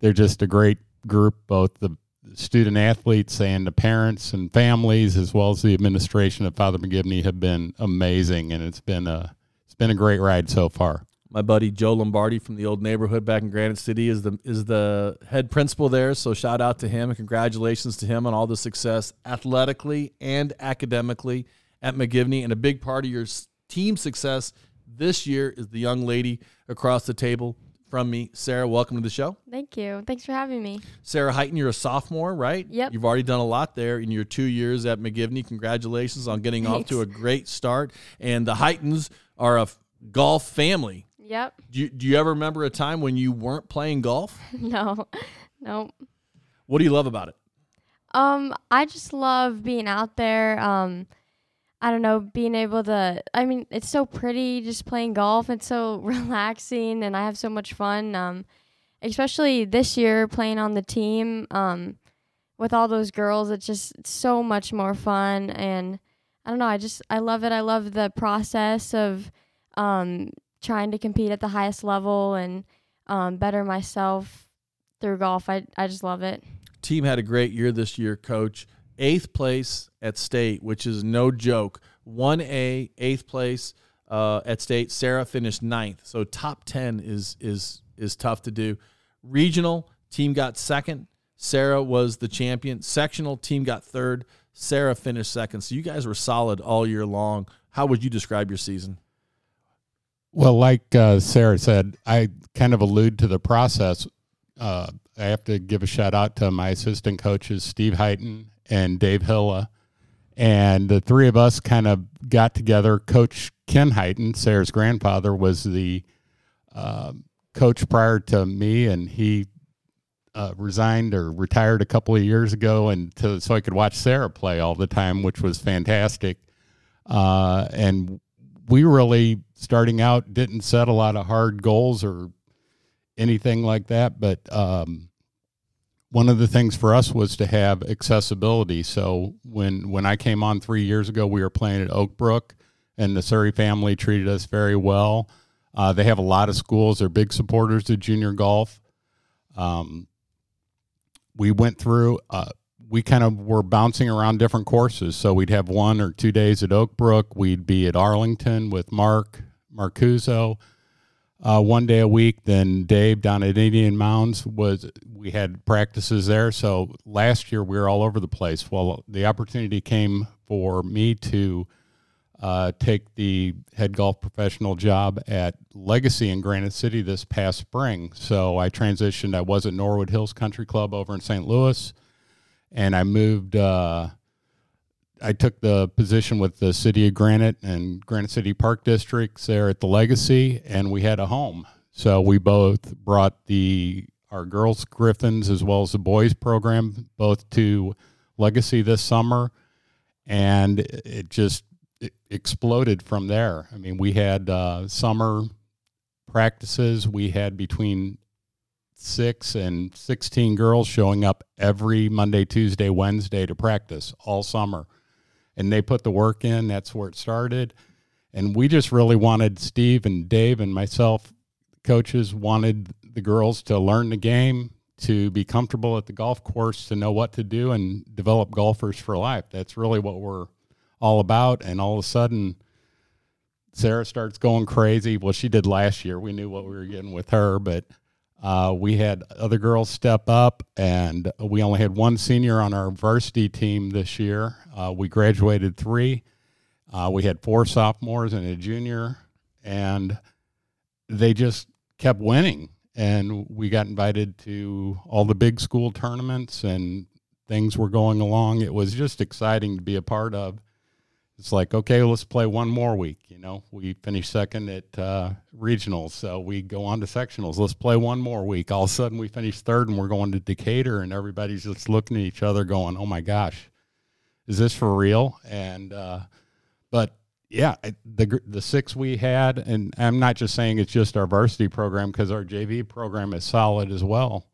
Speaker 6: they're just a great group, both the student athletes and the parents and families, as well as the administration of Father McGivney, have been amazing, and it's been a it's been a great ride so far.
Speaker 2: My buddy Joe Lombardi from the old neighborhood back in Granite City is the is the head principal there. So shout out to him and congratulations to him on all the success athletically and academically at McGivney. And a big part of your team success this year is the young lady across the table from me, Sarah. Welcome to the show.
Speaker 7: Thank you. Thanks for having me.
Speaker 2: Sarah Hyten, you're a sophomore, right?
Speaker 7: Yep.
Speaker 2: You've already done a lot there in your two years at McGivney. Congratulations on getting off to a great start. And the Hytens are a golf family.
Speaker 7: Yep.
Speaker 2: Do you, do you ever remember a time when you weren't playing golf?
Speaker 7: no. No.
Speaker 2: What do you love about it?
Speaker 7: Um, I just love being out there. Um, I don't know, being able to. I mean, it's so pretty just playing golf. It's so relaxing, and I have so much fun. Um, especially this year playing on the team um, with all those girls. It's just so much more fun, and I don't know. I just I love it. I love the process of um, trying to compete at the highest level and um, better myself through golf. I I just love it.
Speaker 2: Team had a great year this year, Coach. Eighth place at state, which is no joke. One A, eighth place uh, at state. Sarah finished ninth, so top ten is is is tough to do. Regional team got second. Sarah was the champion. Sectional team got third. Sarah finished second. So you guys were solid all year long. How would you describe your season?
Speaker 6: Well, like uh, Sarah said, I kind of allude to the process. Uh, I have to give a shout out to my assistant coaches, Steve Hyten and Dave Hilla. And the three of us kind of got together. Coach Ken Hyten, Sarah's grandfather, was the uh, coach prior to me, and he uh, resigned or retired a couple of years ago, and to, so I could watch Sarah play all the time, which was fantastic. Uh, and we really, starting out, didn't set a lot of hard goals or anything like that, but um, one of the things for us was to have accessibility. So when when I came on three years ago, we were playing at Oak Brook, and the Surrey family treated us very well. Uh, they have a lot of schools; they're big supporters of junior golf. Um, we went through. Uh, we kind of were bouncing around different courses. So we'd have one or two days at Oak Brook. We'd be at Arlington with Mark Marcuso uh, one day a week. Then Dave down at Indian Mounds was we had practices there. So last year we were all over the place. Well, the opportunity came for me to uh, take the head golf professional job at Legacy in Granite City this past spring. So I transitioned. I was at Norwood Hills Country Club over in St. Louis, and I moved. Uh, I took the position with the city of Granite and Granite City Park Districts there at the Legacy, and we had a home. So we both brought the our girls Griffins as well as the boys program both to Legacy this summer, and it just it exploded from there. I mean, we had uh, summer practices. We had between six and 16 girls showing up every Monday, Tuesday, Wednesday to practice all summer. And they put the work in. That's where it started. And we just really wanted Steve and Dave and myself, coaches, wanted the girls to learn the game, to be comfortable at the golf course, to know what to do, and develop golfers for life. That's really what we're all about. And all of a sudden, Sarah starts going crazy. Well, she did last year. We knew what we were getting with her, but uh, we had other girls step up, and we only had one senior on our varsity team this year. Uh, we graduated three. Uh, we had four sophomores and a junior, and they just kept winning. And we got invited to all the big school tournaments, and things were going along. It was just exciting to be a part of it's like okay let's play one more week you know? We finished second at uh, regionals so we go on to sectionals. Let's play one more week. All of a sudden we finish third and we're going to decatur and everybody's just looking at each other going oh my gosh is this for real? And uh, but yeah the the six we had and i'm not just saying it's just our varsity program because our jv program is solid as well.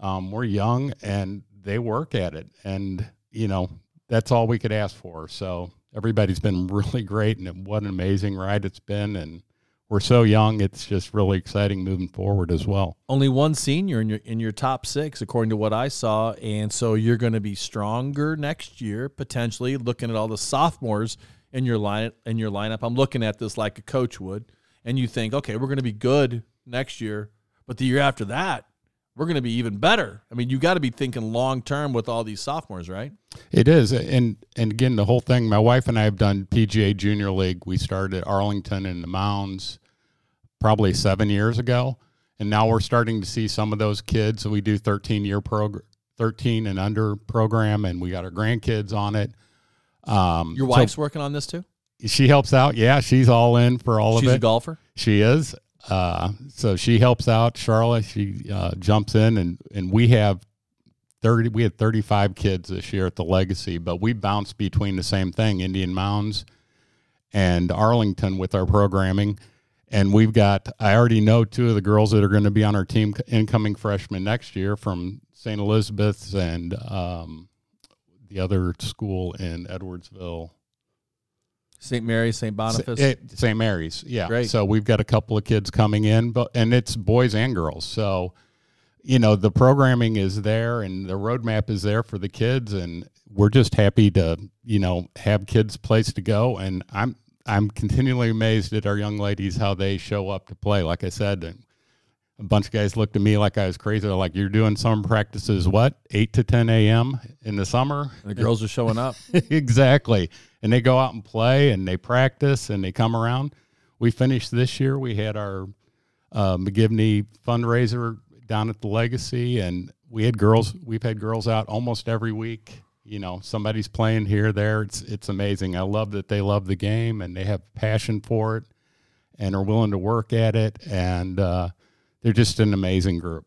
Speaker 6: Um, we're young and they work at it and you know that's all we could ask for. So everybody's been really great, and what an amazing ride it's been. And we're so young; it's just really exciting moving forward as well.
Speaker 2: Only one senior in your in your top six, according to what I saw, and so you're going to be stronger next year potentially. Looking at all the sophomores in your line in your lineup, I'm looking at this like a coach would, and you think, okay, we're going to be good next year, but the year after that, we're going to be even better. I mean, you got to be thinking long term with all these sophomores, right?
Speaker 6: It is, and and again, the whole thing. My wife and I have done PGA Junior League. We started at Arlington and the Mounds probably seven years ago, and now we're starting to see some of those kids. We do thirteen year program, thirteen and under program, and we got our grandkids on it.
Speaker 2: Um, Your wife's so working on this too.
Speaker 6: She helps out. Yeah, she's all in for all
Speaker 2: she's
Speaker 6: of it.
Speaker 2: She's a golfer.
Speaker 6: She is. Uh, so she helps out Charlotte. She uh, jumps in, and and we have thirty. We had thirty five kids this year at the Legacy, but we bounce between the same thing: Indian Mounds, and Arlington with our programming. And we've got, I already know two of the girls that are going to be on our team, incoming freshmen next year from St. Elizabeth's and um, the other school in Edwardsville.
Speaker 2: St. Mary's, St. Boniface.
Speaker 6: Eh, St. Mary's, yeah.
Speaker 2: Great.
Speaker 6: So we've got a couple of kids coming in, but and it's boys and girls. So, you know, the programming is there and the roadmap is there for the kids, and we're just happy to, you know, have kids place to go. And I'm I'm continually amazed at our young ladies how they show up to play. Like I said, a bunch of guys looked at me like I was crazy. They're like, "You're doing summer practices what eight to ten a.m. in the summer?"
Speaker 2: And the girls are showing up.
Speaker 6: exactly. And they go out and play and they practice and they come around. We finished this year. We had our uh, McGivney fundraiser down at the Legacy, and we had girls. We've had girls out almost every week. You know, somebody's playing here, there. It's it's amazing. I love that they love the game and they have passion for it, and are willing to work at it. And uh, they're just an amazing group.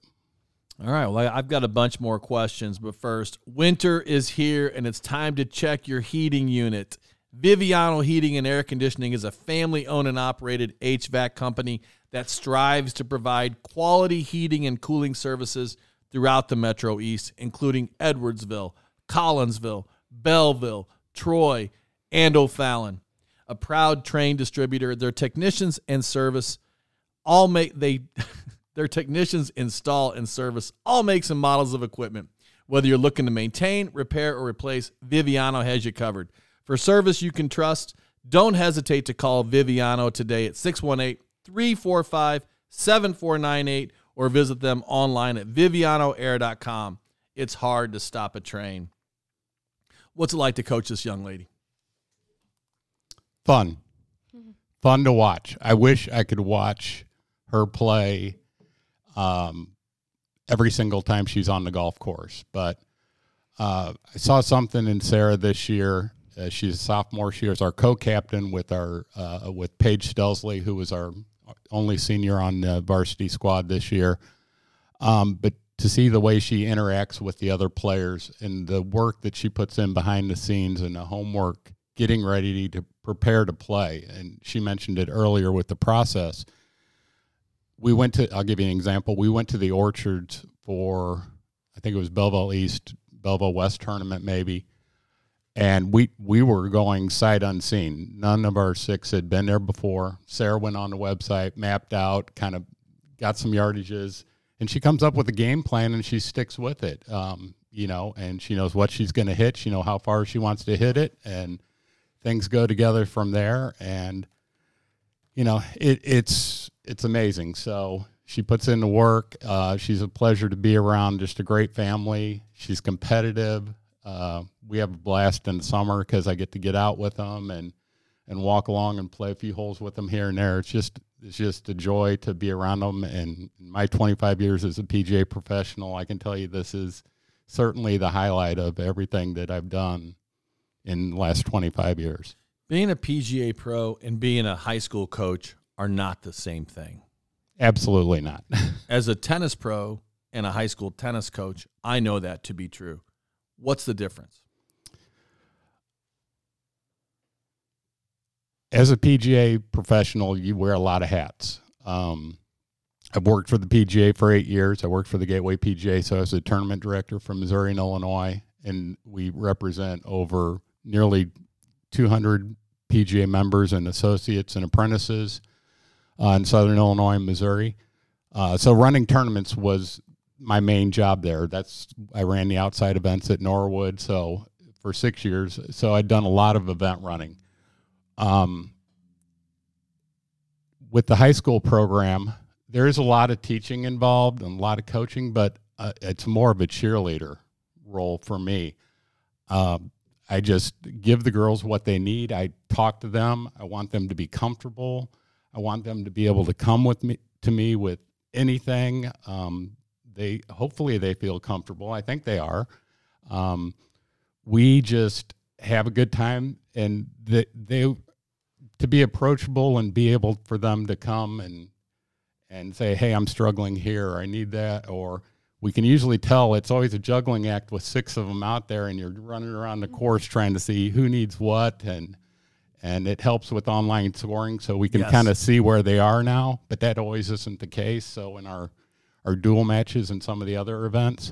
Speaker 2: All right. Well, I've got a bunch more questions, but first, winter is here and it's time to check your heating unit. Viviano Heating and Air Conditioning is a family owned and operated HVAC company that strives to provide quality heating and cooling services throughout the Metro East, including Edwardsville, Collinsville, Belleville, Troy, and O'Fallon. A proud trained distributor, their technicians and service all make they Their technicians install and service all makes and models of equipment. Whether you're looking to maintain, repair, or replace, Viviano has you covered. For service you can trust, don't hesitate to call Viviano today at 618 345 7498 or visit them online at vivianoair.com. It's hard to stop a train. What's it like to coach this young lady?
Speaker 6: Fun. Mm-hmm. Fun to watch. I wish I could watch her play um, every single time she's on the golf course. But uh, I saw something in Sarah this year. Uh, she's a sophomore. She was our co-captain with our uh, with Paige Stelsley, who was our only senior on the varsity squad this year. Um, but to see the way she interacts with the other players and the work that she puts in behind the scenes and the homework, getting ready to prepare to play, and she mentioned it earlier with the process we went to I'll give you an example. We went to the orchards for I think it was Belleville East, Belleville West tournament maybe. And we we were going sight unseen. None of our six had been there before. Sarah went on the website, mapped out, kind of got some yardages, and she comes up with a game plan and she sticks with it. Um, you know, and she knows what she's going to hit. She know how far she wants to hit it, and things go together from there. And you know, it, it's it's amazing. So she puts in the work. Uh, she's a pleasure to be around. Just a great family. She's competitive. Uh, we have a blast in the summer because I get to get out with them and and walk along and play a few holes with them here and there. It's just it's just a joy to be around them. And my 25 years as a PGA professional, I can tell you this is certainly the highlight of everything that I've done in the last 25 years.
Speaker 2: Being a PGA pro and being a high school coach are not the same thing.
Speaker 6: Absolutely not.
Speaker 2: As a tennis pro and a high school tennis coach, I know that to be true. What's the difference?
Speaker 6: As a PGA professional, you wear a lot of hats. Um, I've worked for the PGA for eight years. I worked for the Gateway PGA, so I was a tournament director from Missouri and Illinois, and we represent over nearly 200 PGA members and associates and apprentices uh, in Southern Illinois and Missouri. Uh, so running tournaments was my main job there. That's I ran the outside events at Norwood, so for six years. So I'd done a lot of event running. Um, with the high school program, there is a lot of teaching involved and a lot of coaching, but uh, it's more of a cheerleader role for me. Um, I just give the girls what they need. I talk to them. I want them to be comfortable. I want them to be able to come with me to me with anything. Um, they hopefully they feel comfortable. I think they are. Um, we just have a good time, and they, they to be approachable and be able for them to come and and say, "Hey, I'm struggling here. I need that," or we can usually tell it's always a juggling act with six of them out there, and you're running around the course trying to see who needs what and and it helps with online scoring so we can
Speaker 2: Yes.
Speaker 6: kind of see where they are now. But that always isn't the case. So in our our dual matches and some of the other events,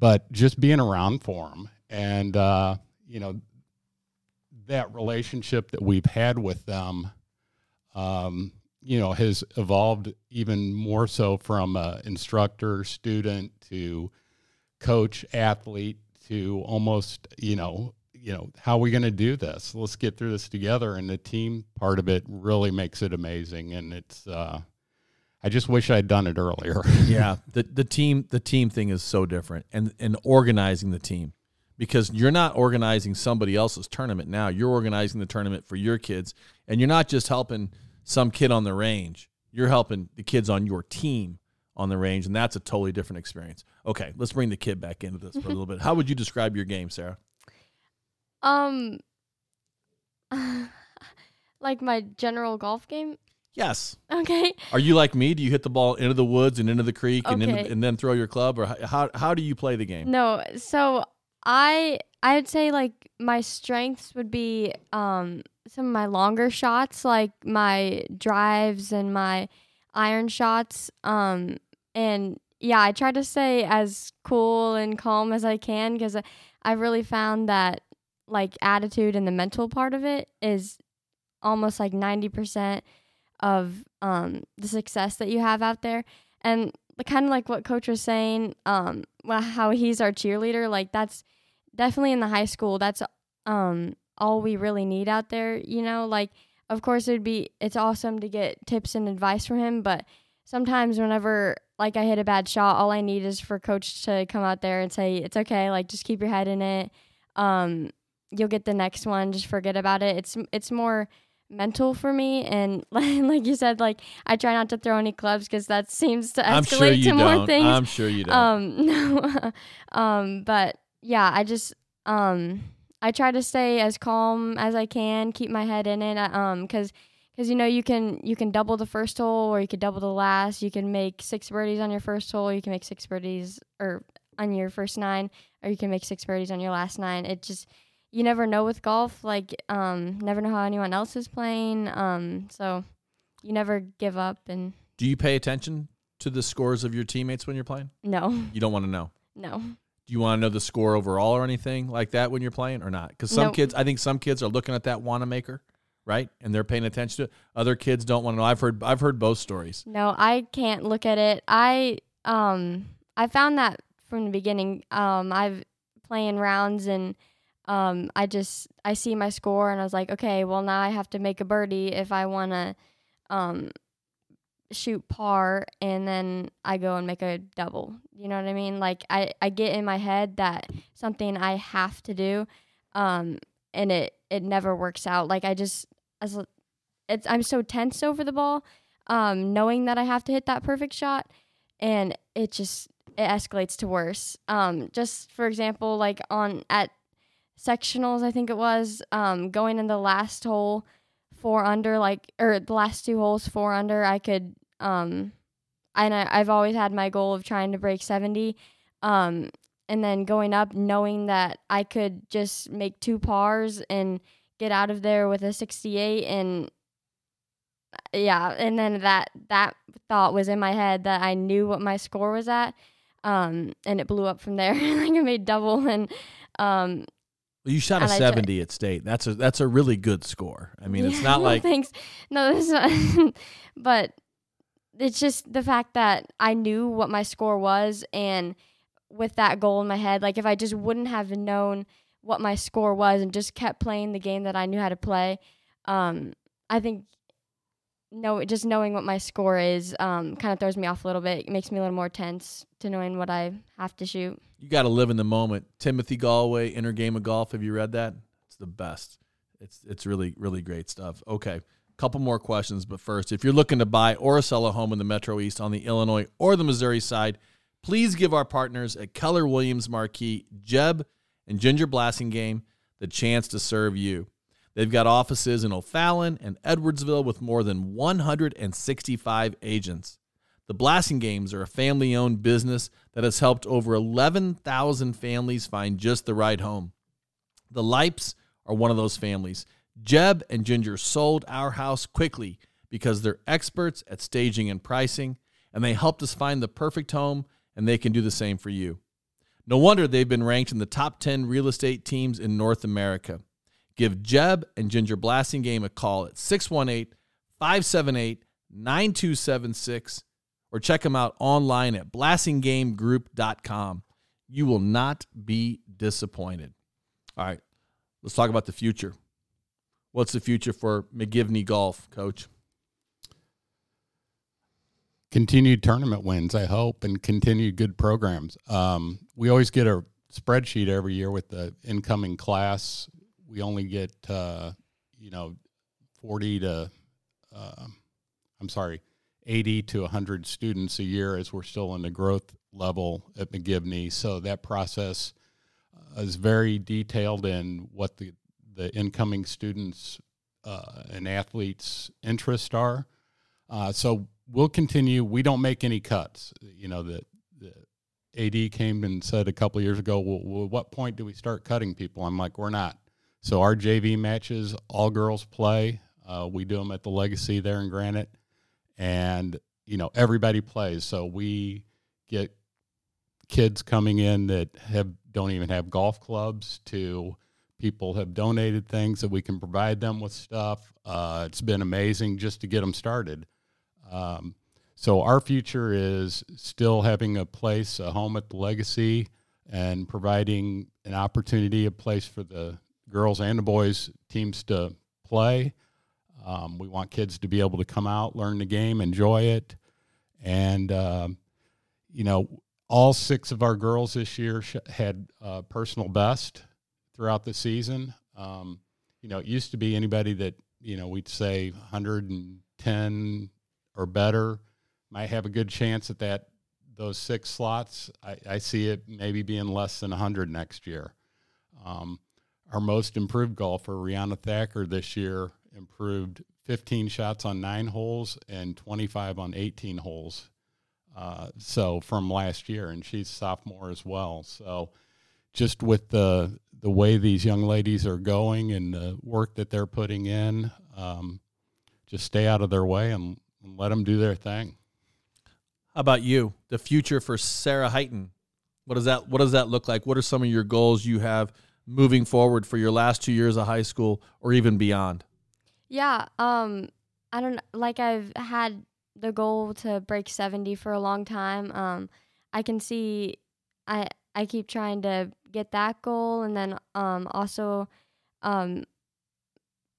Speaker 6: but just being around for them and uh, you know that relationship that we've had with them, um, you know, has evolved even more so from uh, instructor, student to coach, athlete to almost, you know, you know, how are we going to do this? Let's get through this together. And the team part of it really makes it amazing. And it's, uh, I just wish I'd done it earlier.
Speaker 2: yeah, the the team the team thing is so different, and and organizing the team because you're not organizing somebody else's tournament now. You're organizing the tournament for your kids, and you're not just helping some kid on the range. You're helping the kids on your team on the range, and that's a totally different experience. Okay, let's bring the kid back into this for a little bit. How would you describe your game, Sarah?
Speaker 7: Um, like my general golf game.
Speaker 2: Yes.
Speaker 7: Okay.
Speaker 2: Are you like me? Do you hit the ball into the woods and into the creek and, and then throw your club, or how- how do you play the game?
Speaker 7: No, so I I'd say like my strengths would be um some of my longer shots, like my drives and my iron shots. Um and yeah, I try to stay as cool and calm as I can because I've really found that like attitude and the mental part of it is almost like 90% of um, the success that you have out there. And kind of like what coach was saying, um, how he's our cheerleader, like that's definitely in the high school. That's um, all we really need out there, you know, like of course it'd be, it's awesome to get tips and advice from him, but sometimes whenever like I hit a bad shot, all I need is for coach to come out there and say, it's okay. Like just keep your head in it. Um, you'll get the next one. Just forget about it. It's, it's more, mental for me and like you said like i try not to throw any clubs because that seems to escalate
Speaker 2: I'm sure you
Speaker 7: to more
Speaker 2: don't.
Speaker 7: things
Speaker 2: I'm sure you don't.
Speaker 7: um no um but yeah i just um i try to stay as calm as i can keep my head in it uh, um because because you know you can you can double the first hole or you could double the last you can make six birdies on your first hole you can make six birdies or on your first nine or you can make six birdies on your last nine it just you never know with golf like um never know how anyone else is playing um so you never give up and
Speaker 2: do you pay attention to the scores of your teammates when you're playing?
Speaker 7: no
Speaker 2: You don't want to know.
Speaker 7: no
Speaker 2: Do you want to know the score overall or anything like that when you're playing or not? Because some
Speaker 7: Nope.
Speaker 2: kids, I think some kids are looking at that Wanamaker, right, and they're paying attention to it. Other kids don't want to know. I've heard, I've heard both stories.
Speaker 7: No, I can't look at it. I um I found that from the beginning. Um I've playing rounds and um I just I see my score and I was like, okay, well now I have to make a birdie if I want to um shoot par and then I go and make a double. You know what I mean? Like I I get in my head that something I have to do um and it it never works out. Like I just as it's I'm so tense over the ball um, knowing that I have to hit that perfect shot, and it just it escalates to worse. Um, just for example, like on at sectionals, I think it was um, going in the last hole four under, like or the last two holes four under, I could um, and I, I've always had my goal of trying to break seventy. Um, and then going up, knowing that I could just make two pars and get out of there with a 68 and yeah and then that that thought was in my head that i knew what my score was at um and it blew up from there like i made double and um
Speaker 2: Well, you shot a
Speaker 7: And I try-
Speaker 2: 70 at state. That's a that's a really good score. I mean, it's
Speaker 7: yeah,
Speaker 2: not
Speaker 7: no,
Speaker 2: like
Speaker 7: thanks no this is but it's just the fact that i knew what my score was and with that goal in my head like if i just wouldn't have known what my score was and just kept playing the game that i knew how to play um i think no just knowing what my score is um kind of throws me off a little bit it makes me a little more tense to knowing what i have to shoot
Speaker 2: you got to live in the moment. Timothy Gallwey, Inner Game of Golf. Have you read that? It's the best. It's it's really really great stuff. Okay, couple more questions, but first, if you're looking to buy or sell a home in the Metro East on the Illinois or the Missouri side, please give our partners at Keller Williams Marquee, Jeb, and Ginger Blasting Game the chance to serve you. They've got offices in O'Fallon and Edwardsville with more than 165 agents. The Blasting Games are a family owned business that has helped over 11,000 families find just the right home. The Lipes are one of those families. Jeb and Ginger sold our house quickly because they're experts at staging and pricing, and they helped us find the perfect home, and they can do the same for you. No wonder they've been ranked in the top 10 real estate teams in North America. Give Jeb and Ginger Blasting Game a call at 618 578 9276 or check them out online at blastinggamegroup.com. You will not be disappointed. All right, let's talk about the future. What's the future for McGivney Golf, coach?
Speaker 6: continued tournament wins, I hope, and continued good programs. Um, we always get a spreadsheet every year with the incoming class. We only get, uh, you know, 40 to, uh, I'm sorry, 80 to 100 students a year as we're still in the growth level at McGivney. So that process uh, is very detailed in what the, the incoming students uh, and athletes' interests are. Uh, so we'll continue. We don't make any cuts. You know, that the AD came and said a couple years ago, well, well, what point do we start cutting people? I'm like, we're not. So our JV matches, all girls play. Uh, we do them at the Legacy there in Granite, and you know everybody plays. So we get kids coming in that have don't even have golf clubs to people have donated things that we can provide them with stuff. Uh, it's been amazing just to get them started. Um, so our future is still having a place, a home at the Legacy, and providing an opportunity, a place for the girls and the boys teams to play. Um, we want kids to be able to come out, learn the game, enjoy it, and um, you know, all six of our girls this year sh- had uh, personal best throughout the season. Um, you know, it used to be anybody that you know we'd say 110 or better might have a good chance at that those six slots. I, I see it maybe being less than 100 next year. Um, our most improved golfer, Rihanna Thacker, this year improved 15 shots on nine holes and 25 on 18 holes. Uh, so from last year, and she's sophomore as well. So just with the the way these young ladies are going and the work that they're putting in, um, just stay out of their way and and let them do their thing.
Speaker 2: How about you? The future for Sarah Hyten. What does that What does that look like? What are some of your goals you have moving forward for your last two years of high school or even beyond?
Speaker 7: Yeah, um, I don't like I've had the goal to break 70 for a long time. Um, I can see I I keep trying to get that goal and then um also um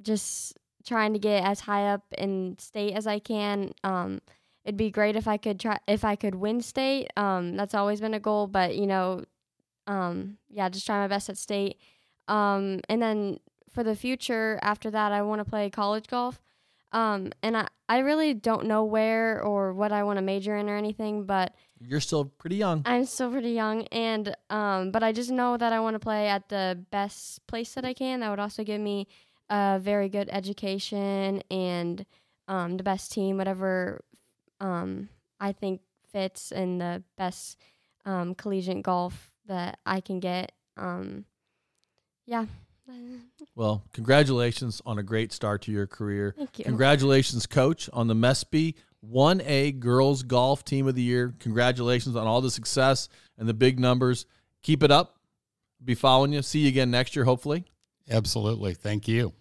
Speaker 7: just trying to get as high up in state as I can. Um, it'd be great if I could try if I could win state. Um, that's always been a goal, but you know, um, yeah, just try my best at state. Um, and then for the future after that, I want to play college golf. Um, and I, I really don't know where or what I want to major in or anything, but
Speaker 2: you're still pretty young.
Speaker 7: I'm still pretty young, and um, but I just know that I want to play at the best place that I can. That would also give me a very good education and um, the best team, whatever um, I think fits and the best um, collegiate golf that I can get. Um, yeah.
Speaker 2: Well, congratulations on a great start to your career.
Speaker 7: Thank you.
Speaker 2: Congratulations, coach, on the MESPY 1A Girls Golf Team of the Year. Congratulations on all the success and the big numbers. Keep it up. Be following you. See you again next year, hopefully.
Speaker 6: Absolutely. Thank you.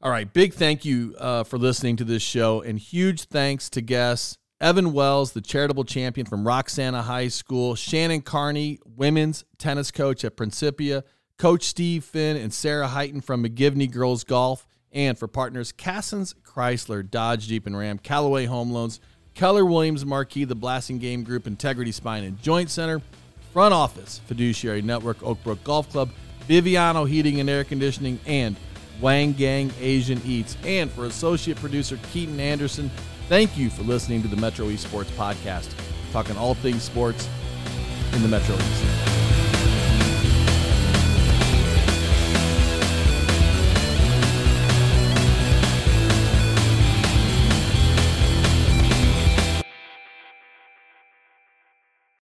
Speaker 2: All right. Big thank you uh, for listening to this show, and huge thanks to guests Evan Wells, the charitable champion from Roxana High School, Shannon Carney, women's tennis coach at Principia, Coach Steve Finn, and Sarah Hyten from McGivney Girls Golf, and for partners Cassens Chrysler, Dodge Jeep and Ram, Callaway Home Loans, Keller Williams Marquee, the Blasting Game Group, Integrity Spine and Joint Center, Front Office, Fiduciary Network, Oakbrook Golf Club, Viviano Heating and Air Conditioning, and Wang Gang Asian Eats. And for associate producer Keaton Anderson, thank you for listening to the Metro East Sports Podcast, talking all things sports in the Metro East.